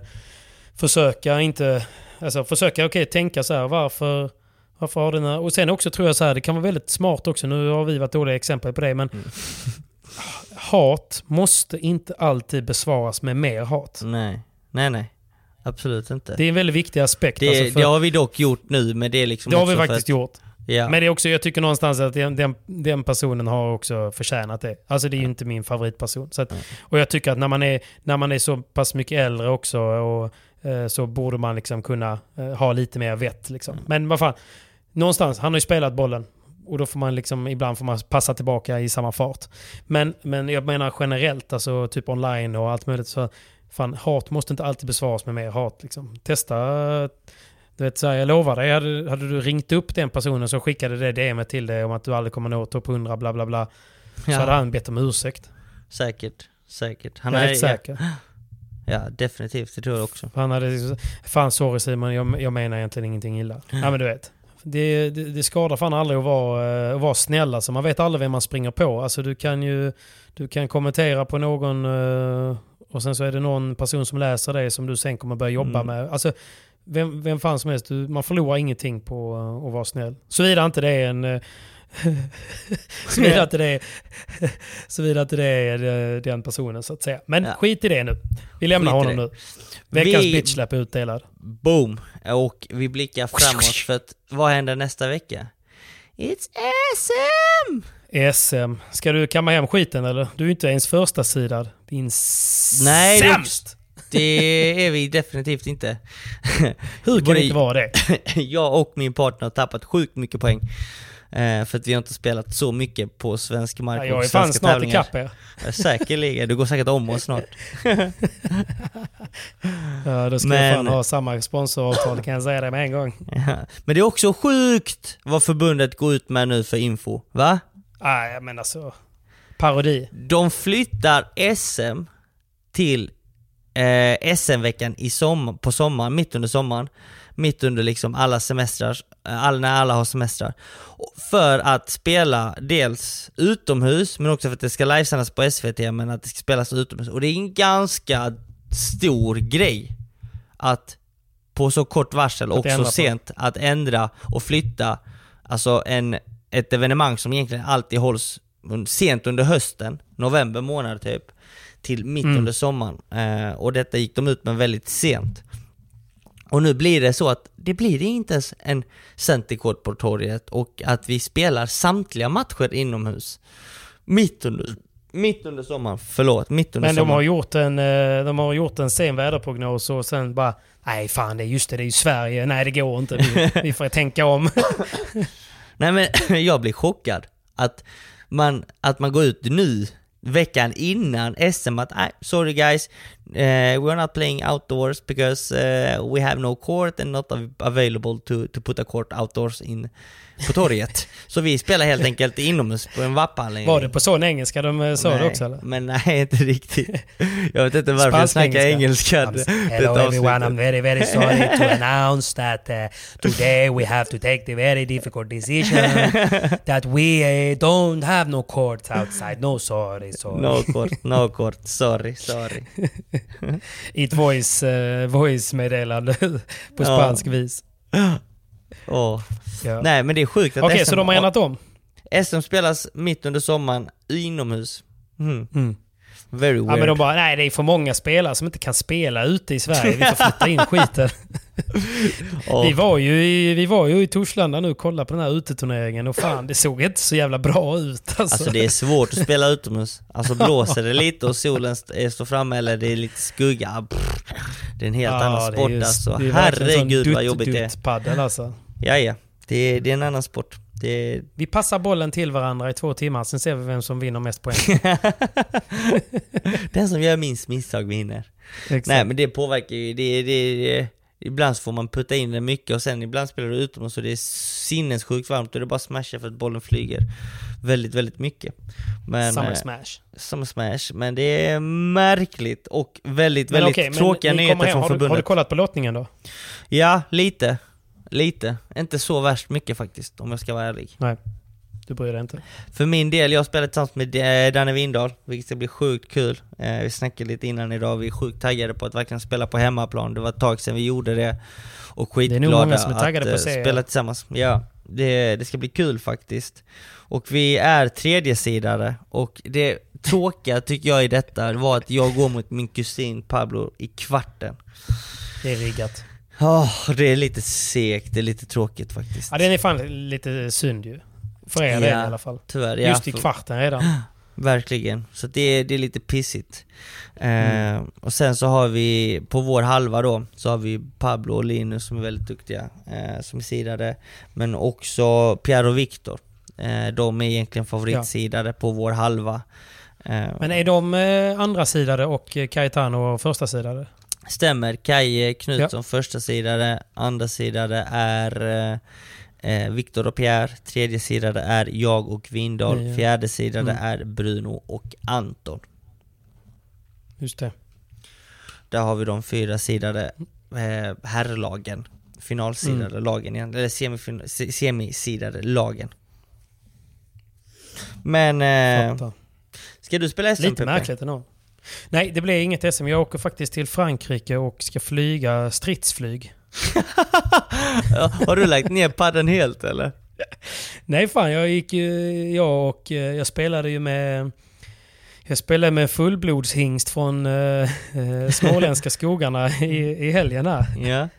försöka inte... Alltså försöka, okej, tänka så här, varför... Varför har den här... Och sen också tror jag så här, det kan vara väldigt smart också, nu har vi varit dåliga exempel på det, men Mm. hat måste inte alltid besvaras med mer hat. Nej, nej, nej. Absolut inte. Det är en väldigt viktig aspekt. Det, alltså, för- det har vi dock gjort nu, men det är liksom Det har vi faktiskt att, gjort. Ja. Men det är också, jag tycker någonstans att den, den, personen har också förtjänat det. Alltså det är ju inte min favoritperson. Att, och jag tycker att när man, är, när man är så pass mycket äldre också och, eh, så borde man liksom kunna eh, ha lite mer vett. Liksom. Mm. Men vad fan, någonstans, han har ju spelat bollen. Och då får man liksom, ibland får man passa tillbaka i samma fart. Men, men jag menar generellt, alltså typ online och allt möjligt. Så fan, hat måste inte alltid besvaras med mer hat. Liksom. Testa du vet, så här, jag lovar dig, hade, hade du ringt upp den personen som skickade det DMet till dig om att du aldrig kommer nå topp 100 bla bla bla. Så Ja. hade han bett om ursäkt. Säkert, säkert. Han jag är helt säker. Ja, ja, definitivt, det tror jag också. Han hade fan sorry Simon, jag, jag menar egentligen ingenting illa. Ja men du vet. Det, det, det skadar fan aldrig att vara, eh, att vara snäll. Alltså, man vet aldrig vem man springer på. Alltså, du kan ju du kan kommentera på någon eh, och sen så är det någon person som läser det som du sen kommer börja jobba Mm. med. Alltså, vem, vem fan som helst, du, man förlorar ingenting på eh, att vara snäll. Såvida inte det är en... eh, Såvida inte det är, såvida inte det är eh, den personen så att säga. Men Ja. skit i det nu. Vi lämnar Skit honom nu. Veckans Vi- bitchsläpp är utdelad. Boom! Och vi blickar framåt för att vad händer nästa vecka? It's SM! SM. Ska du kamma hem skiten eller? Du är ju inte ens första sidad. Din Nej, sämst! Det är vi definitivt inte. Hur kan det inte vara det? jag och min partner har tappat sjukt mycket poäng. Eh, för att vi har inte spelat så mycket på svensk mark Ja, och jag är fan svenska snart tävlingar. ikapp er. Säkerligen, du går säkert om oss snart. Ja, då ska Men- jag fan ha samma sponsoravtal kan jag säga det med en gång. Ja. Men det är också sjukt vad förbundet går ut med nu för info, va? Nej, men alltså... Parodi. De flyttar SM till eh, SM-veckan i sommar, på sommaren, mitt under sommaren. Mitt under liksom alla semestrar, eh, all, när alla har semestrar. För att spela dels utomhus, men också för att det ska livesändas på SVT, men att det ska spelas utomhus. Och det är en ganska stor grej att på så kort varsel och så på. sent att ändra och flytta alltså en, ett evenemang som egentligen alltid hålls sent under hösten, november månad typ, till mitt Mm. under sommaren. Eh, och detta gick de ut med väldigt sent. Och nu blir det så att det blir inte ens en centerkort på torget och att vi spelar samtliga matcher inomhus. Mitt under, mitt under sommaren, förlåt, mitt under Men de sommaren. har, gjort en, eh, de har gjort en sen väderprognos och sen bara... Nej fan, det är just det, det är ju Sverige. Nej det går inte. Vi, vi får tänka om. Nej men jag blir chockad att man, att man går ut nu, veckan innan SM att "Nej, sorry guys, eh, we're not playing outdoors because eh, we have no court and not av- available to, to put a court outdoors in på torget. Så vi spelar helt enkelt inomhus på en vappanläggning. Var det på sån engelska de eh, sa det också eller? Men nej, inte riktigt. Jag vet inte varför jag snackar engelska. Det- Hello everyone. I'm very very sorry to announce that uh, today we have to take the very difficult decision that we uh, don't have no courts outside. No sorry, sorry. No court, no court, sorry, sorry. I ett voice, uh, voice-meddelande på Ja. spansk vis. Åh. Ja. Nej men det är sjukt att Okej, SM så de har ändrat om? SM spelas mitt under sommaren inomhus. Mm. Mm. Very weird. Ja men de bara, nej det är för många spelare som inte kan spela ute i Sverige. Vi får flytta in skiten. Åh. Vi var ju i, vi var ju i Torslanda nu och kollade på den här uteturneringen och fan det såg inte så jävla bra ut alltså. Alltså det är svårt att spela utomhus. Alltså blåser det lite och solen st- står framme eller det är lite skugga. Pff, det är en helt Ja, annan det är sport ju- alltså. det är verkligen Herregud sån vad dutt- jobbigt det är. dutt-paddel, alltså. Ja, ja. Det är, det är en annan sport. Det. Vi passar bollen till varandra i två timmar, sen ser vi vem som vinner mest poäng. Den som gör minst misstag vinner. Exakt. Nej men det påverkar ju, det, det, det, ibland så får man putta in det mycket och sen ibland spelar du utomhus och det är sinnessjukt varmt och det bara smashar för att bollen flyger väldigt, väldigt mycket. Men, Summer eh, smash. Summer smash, men det är märkligt och väldigt, Men väldigt men tråkiga nyheter från har du, förbundet. har du kollat på lottningen då? Ja, lite. Lite. Inte så värst mycket faktiskt, om jag ska vara ärlig. Nej, du bryr dig inte. För min del, jag spelar tillsammans med eh, Danne Windahl, vilket ska bli sjukt kul. Eh, vi snackade lite innan idag, vi är sjukt taggade på att verkligen spela på hemmaplan. Det var ett tag sedan vi gjorde det. Och Det är nog skitglada många som är att på eh, att er. spela tillsammans. Ja, det, det ska bli kul faktiskt. Och vi är tredjesidare och det tråkiga tycker jag i detta var att jag går mot min kusin Pablo i kvarten. Det är riggat. Ja, det är lite segt, det är lite tråkigt faktiskt. Ja, det är fan lite synd ju. För er Ja, del i alla fall. Tyvärr, ja. Just i kvarten redan. Verkligen. Så det är, det är lite pissigt. Mm. Eh, och sen så har vi, på vår halva då, så har vi Pablo och Linus som är väldigt duktiga, eh, som är sidade. Men också Pierre och Viktor. Eh, de är egentligen favoritsidade på vår halva. Eh, Men är de eh, andra sidade och eh, Caetano första sidade? Stämmer. Kaje Knutsson första sidare, andra sidare är eh, eh, Viktor och Pierre, tredje sidare är jag och Vindahl, Ja, ja. fjärde sidare Mm. är Bruno och Anton. Just det. Där har vi de fyra sidade eh, herrlagen. finalsidade Mm. lagen igen, eller semifin- se- semisidade lagen. Men, eh, Fattar. ska du spela SM Lite märkligt ändå. Nej, det blir inget SM. Jag åker faktiskt till Frankrike och ska flyga stridsflyg. Har du lagt ner padden helt eller? Nej fan, jag gick ju... Jag och... eh, Jag spelade ju med... Jag spelade med fullblodshingst från eh, eh, småländska skogarna i, i helgen här. Ja.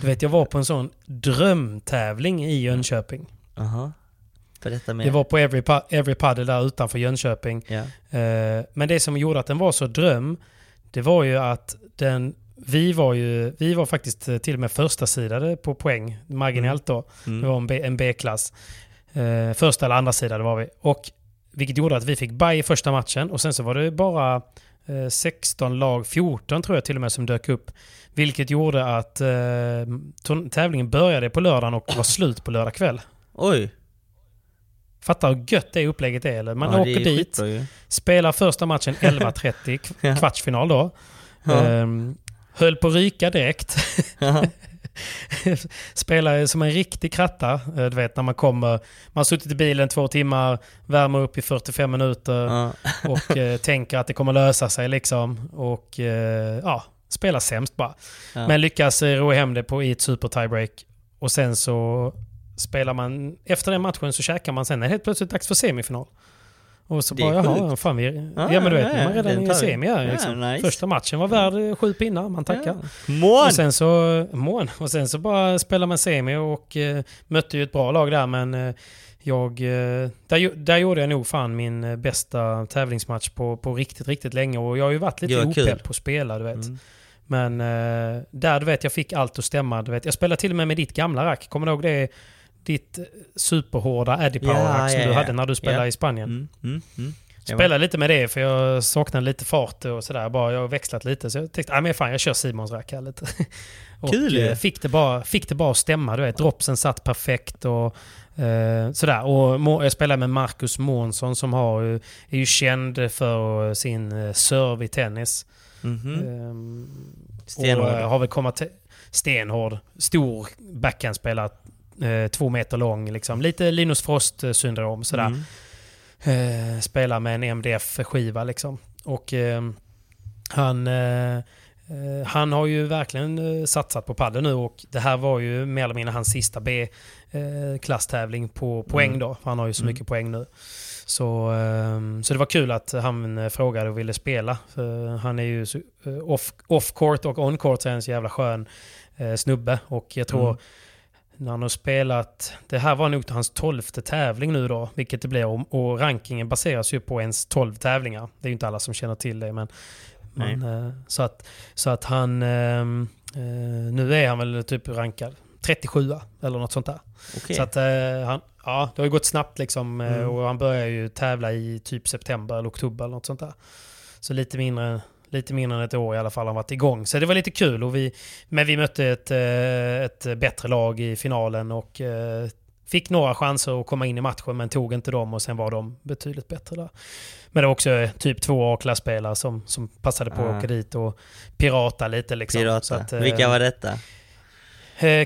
Du vet, jag var på en sån drömtävling i Jönköping. Aha. Berätta mer. Det var på Every, Every Paddle där utanför Jönköping. Ja. Eh, men det som gjorde att den var så dröm, det var ju att den... Vi var ju... Vi var faktiskt eh, till och med första sidade på poäng, marginellt då. Mm. Det var en B- en B-klass. Eh, första eller andra sidade var vi. Och vilket gjorde att vi fick bye i första matchen och sen så var det bara eh, 16 lag, 14 tror jag till och med som dök upp. Vilket gjorde att eh, tävlingen började på lördagen och var slut på lördag kväll. Oj! Fattar hur gött det upplägget är eller? Man Ja, åker dit, skitbra spelar första matchen 11.30, Ja. kv- kvartsfinal då. Ja. Ehm, höll på att ryka direkt. Spelar som en riktig kratta. Eh, Du vet när man kommer, man har suttit i bilen två timmar, värmer upp i 45 minuter Ja. och eh, tänker att det kommer lösa sig liksom. Och eh, ja, spelar sämst bara. Ja. Men lyckas eh, ro hem det på i ett super tiebreak. Och sen så spelar man, efter den matchen så käkar man sen, är det helt plötsligt dags för semifinal. Och så Det bara, jaha, fan vi... Ja, Ja, men du vet, ja, ja, man är redan i semi här, Ja, liksom. nice. Första matchen var värd sju pinnar, man tackar. Mån! Och sen så, mån. Och sen så bara spelade man semi och eh, mötte ju ett bra lag där men eh, jag... Eh, där, där gjorde jag nog fan min eh, bästa tävlingsmatch på, på riktigt, riktigt länge och jag har ju varit lite opepp på att spela du vet. Mm. Men eh, där du vet, jag fick allt att stämma. Du vet. Jag spelade till och med med ditt gamla rack. Kommer du ihåg det? Ditt eh, superhårda Eddie Power Ja, som ja, du hade när du spelade i Spanien. Mm, mm, mm. Spelade lite med det för jag saknade lite fart och sådär. Bara jag har växlat lite så jag tänkte, ah, men fan jag kör Simons rack här lite. och Kul eh, fick det, bara, fick det bara att stämma. Du vet, dropsen satt perfekt och eh, sådär. Och jag spelade med Marcus Månsson som har, är ju känd för sin eh, serve i tennis. Mhm. Ehm, Stenhård. Och eh, har väl kommit till stenhård. Stor backhandspelare. Eh, två meter lång. Liksom. Lite Linus Frost-syndrom sådär. Mm. Eh, spelar med en MDF-skiva liksom. Och eh, han, eh, han har ju verkligen eh, satsat på padel nu och det här var ju mer eller mindre hans sista B-klasstävling på poäng Mm. då. För han har ju så Mm. mycket poäng nu. Så, eh, så det var kul att han frågade och ville spela. För han är ju eh, off, off-court och on-court så är en så jävla skön snubbe. Och jag tror Mm. När han har spelat, det här var nog hans tolfte tävling nu då, vilket det blir. Och, rankingen baseras ju på ens 12 tävlingar. Det är ju inte alla som känner till det. Men, men, eh, så, att, så att han, ehm, eh, nu är han väl typ rankad 37 eller något sånt där. Okej. Så att eh, han, ja, det har ju gått snabbt liksom. Mm. Och han börjar ju tävla i typ september eller oktober eller något sånt där. Så lite mindre, lite mindre än ett år i alla fall har varit igång. Så det var lite kul. Och vi, men vi mötte ett, eh, ett bättre lag i finalen och eh, fick några chanser att komma in i matchen men tog inte dem och sen var de betydligt bättre där. Men det var också eh, typ två A-klasspelare som, som passade på Ah. att åka dit och pirata lite liksom. Pirata. Så att, Vilka var detta?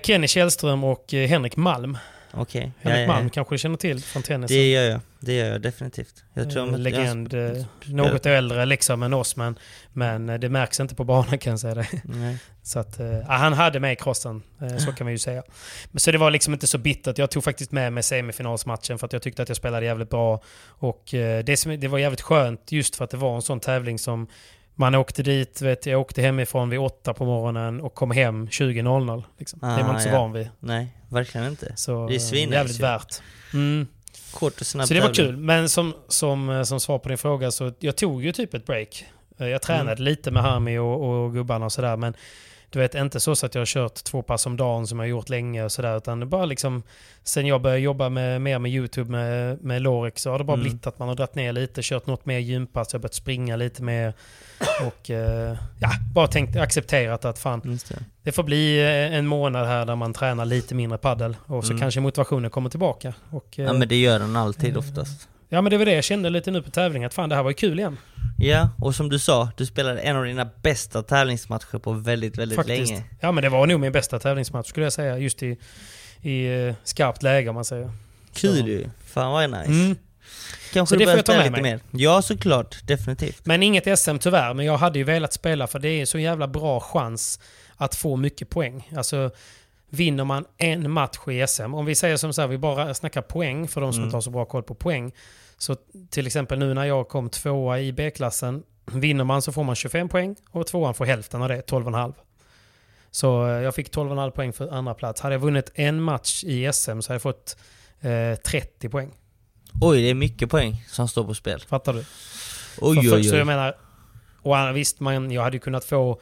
Kenny Källström och Henrik Malm. Okej. Ja, Henrik ja, Malm ja. kanske du känner till från tennisen? Det gör jag. Det gör jag definitivt. Jag tror Eh, att Legend. Jag, eh, något äldre liksom än oss men, men eh, det märks inte på banan kan jag säga det. nej. Så att, ja, han hade mig i krossen, eh, så kan vi ju säga. Men så det var liksom inte så bittert. Jag tog faktiskt med mig semifinalsmatchen för att jag tyckte att jag spelade jävligt bra. Och det, som, det var jävligt skönt just för att det var en sån tävling som man åkte dit, vet, jag åkte hemifrån vid åtta på morgonen och kom hem 20.00. Liksom. det är man Ah, inte så ja. van vid. nej, verkligen inte. Så Det är svinnice jävligt ju. värt. Mm. Kort och snabb Så det var kul. Men som, som, eh, som svar på din fråga så jag tog ju typ ett break. Eh, Jag tränade Mm. lite med Hami och, och gubbarna och sådär men du vet inte så, att jag har kört två pass om dagen som jag har gjort länge och sådär utan det bara liksom sen jag började jobba med, mer med YouTube med, med Lorix så har det bara Mm. blivit att man har dragit ner lite, kört något mer gympass, jag har börjat springa lite mer och eh, ja, bara tänkt accepterat att fan det. det får bli eh, en månad här där man tränar lite mindre paddel och så Mm. kanske motivationen kommer tillbaka. Och, eh, Ja men det gör den alltid oftast. Ja men det var det jag kände lite nu på tävlingen, att fan det här var ju kul igen. Ja, och som du sa, du spelade en av dina bästa tävlingsmatcher på väldigt, väldigt Faktiskt. länge. Ja men det var nog min bästa tävlingsmatch skulle jag säga. Just i, i eh, skarpt läge om man säger. Kul ju. Fan vad nice. Mm. Kanske Så du det får börjar spela med lite mig. mer. Ja, såklart. Definitivt. Men inget SM tyvärr, men jag hade ju velat spela för det är så jävla bra chans att få mycket poäng. Alltså vinner man en match i SM, om vi säger som så här, vi bara snackar poäng för de som Mm. inte har så bra koll på poäng. Så till exempel nu när jag kom tvåa i B-klassen, vinner man så får man 25 poäng och tvåan får hälften av det, 12,5. Så eh, jag fick 12,5 poäng för andra plats. Hade jag vunnit en match i SM så hade jag fått eh, 30 poäng. Oj, det är mycket poäng som står på spel. Fattar du? Oj, För- för- oj, Så jag oj. menar, och visst, man, jag hade kunnat få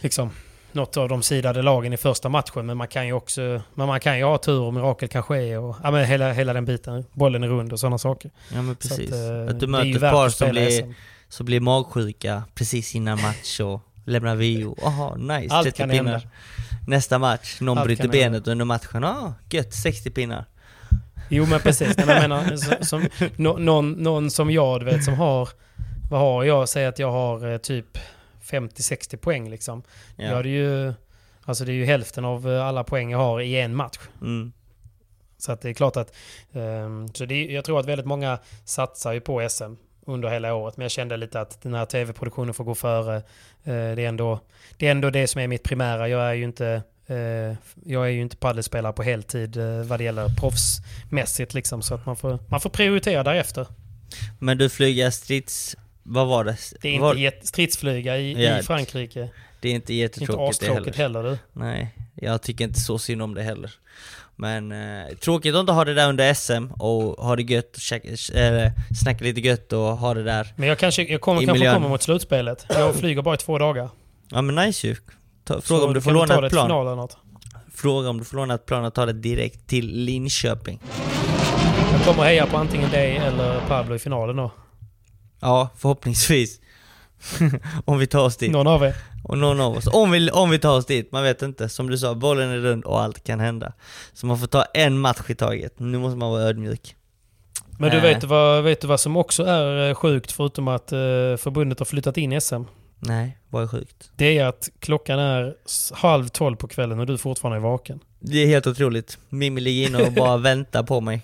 liksom något av de sidade lagen i första matchen, men man kan ju också men man kan ju ha tur och mirakel kan ske och ja, men hela, hela den biten. Bollen är rund och sådana saker. Ja men precis. att, Att, eh, du är ju möter ett par att som blir, som blir magsjuka precis innan match och lämnar VO. Jaha, nice. Allt 30 kan pinnar. hända. Nästa match, någon Allt bryter benet under matchen. Ah, gött, 60 pinnar. Jo men precis. Nej, men jag menar, som, nå- någon, någon som jag, du vet, som har... Vad har jag? Säg att jag har eh, typ 50-60 poäng liksom. Ja. Jag hade ju... Alltså det är ju hälften av eh, alla poäng jag har i en match. Mm. Så att det är klart att... ehm, så det, jag tror att väldigt många satsar ju på SM under hela året. Men jag kände lite att den här tv-produktionen får gå före. Eh, det, är ändå, det är ändå det som är mitt primära. Jag är ju inte... eh, jag är ju inte paddelspelare på heltid vad det gäller proffsmässigt liksom. Så att man får, man får prioritera därefter. Men du flyger strids... Vad var det? Det är inte var, jätte, stridsflyga i, Ja, i Frankrike. det är inte Inte jättetråkigt det astråkigt heller du. Nej, jag tycker inte så synd om det heller. Men eh, tråkigt att inte ha det där under SM och ha det gött, och käka, eller snacka lite gött och ha det där. Men jag, kanske, jag kommer kanske miljön. komma mot slutspelet. Jag flyger bara i två dagar. Ja men nice ju. Ta, Så fråga om du får låna det ett plan. eller något. Fråga om du får låna ett plan och ta det direkt till Linköping. Jag kommer heja på antingen dig eller Pablo i finalen då. Ja, förhoppningsvis. om vi tar oss dit. Någon av er. Och någon av oss. Om vi, om vi tar oss dit, man vet inte. Som du sa, bollen är rund och allt kan hända. Så man får ta en match i taget. Nu måste man vara ödmjuk. Men du Eh. vet vad, vet du vad som också är eh, sjukt förutom att eh, förbundet har flyttat in SM? Nej, vad är sjukt? Det är att klockan är halv tolv på kvällen och du fortfarande är vaken. Det är helt otroligt. Mimmi ligger inne och bara väntar på mig.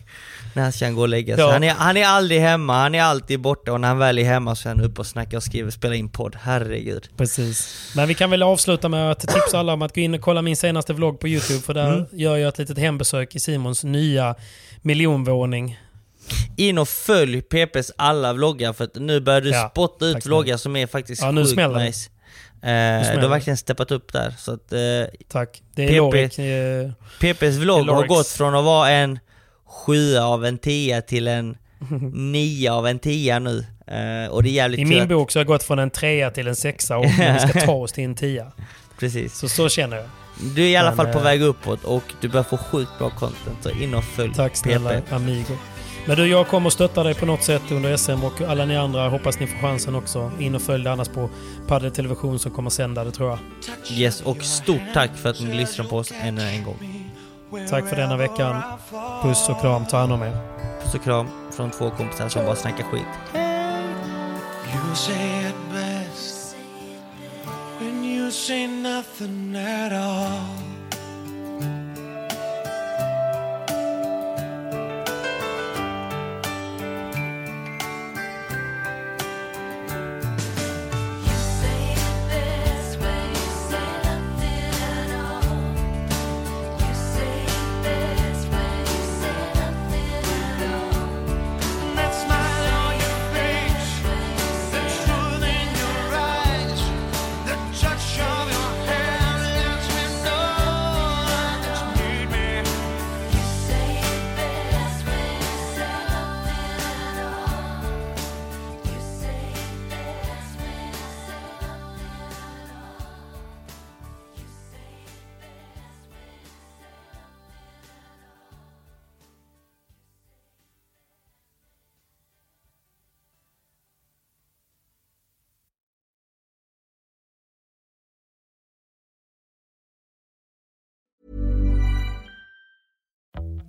När ska han gå och lägga sig? Ja. Han, är, han är aldrig hemma, han är alltid borta och när han väl är hemma så är han uppe och snackar och skriver och spelar in podd. Herregud. Precis. Men vi kan väl avsluta med att tipsa alla om att gå in och kolla min senaste vlogg på YouTube för där Mm. gör jag ett litet hembesök i Simons nya miljonvåning. In och följ PPs alla vloggar för att nu börjar du Ja, spotta ut vloggar som är faktiskt Ja, sjukt nice. Eh, du har verkligen steppat upp där. Så att, eh, Tack. Det är PP. Lorik. Eh, PPs vlogg har gått från att vara en sjua av en tia till en nia av en tia nu. Eh, och det är jävligt I min att- bok så har jag gått från en trea till en sexa och men vi ska ta oss till en tia. Precis. Så så känner jag. Du är i alla Men, fall på väg uppåt och du börjar få sjukt bra content, så in och följ Tack snälla PP. Amigo. Men du, jag kommer stötta dig på något sätt under SM och alla ni andra hoppas ni får chansen också. In och följ det annars på Padel Television som kommer sända det tror jag. Yes, och stort tack för att ni lyssnar på oss ännu en gång. Tack för denna veckan. Puss och kram. Ta hand om er. Puss och kram från två kompisar som bara snackar skit. You say it best when you say nothing at all.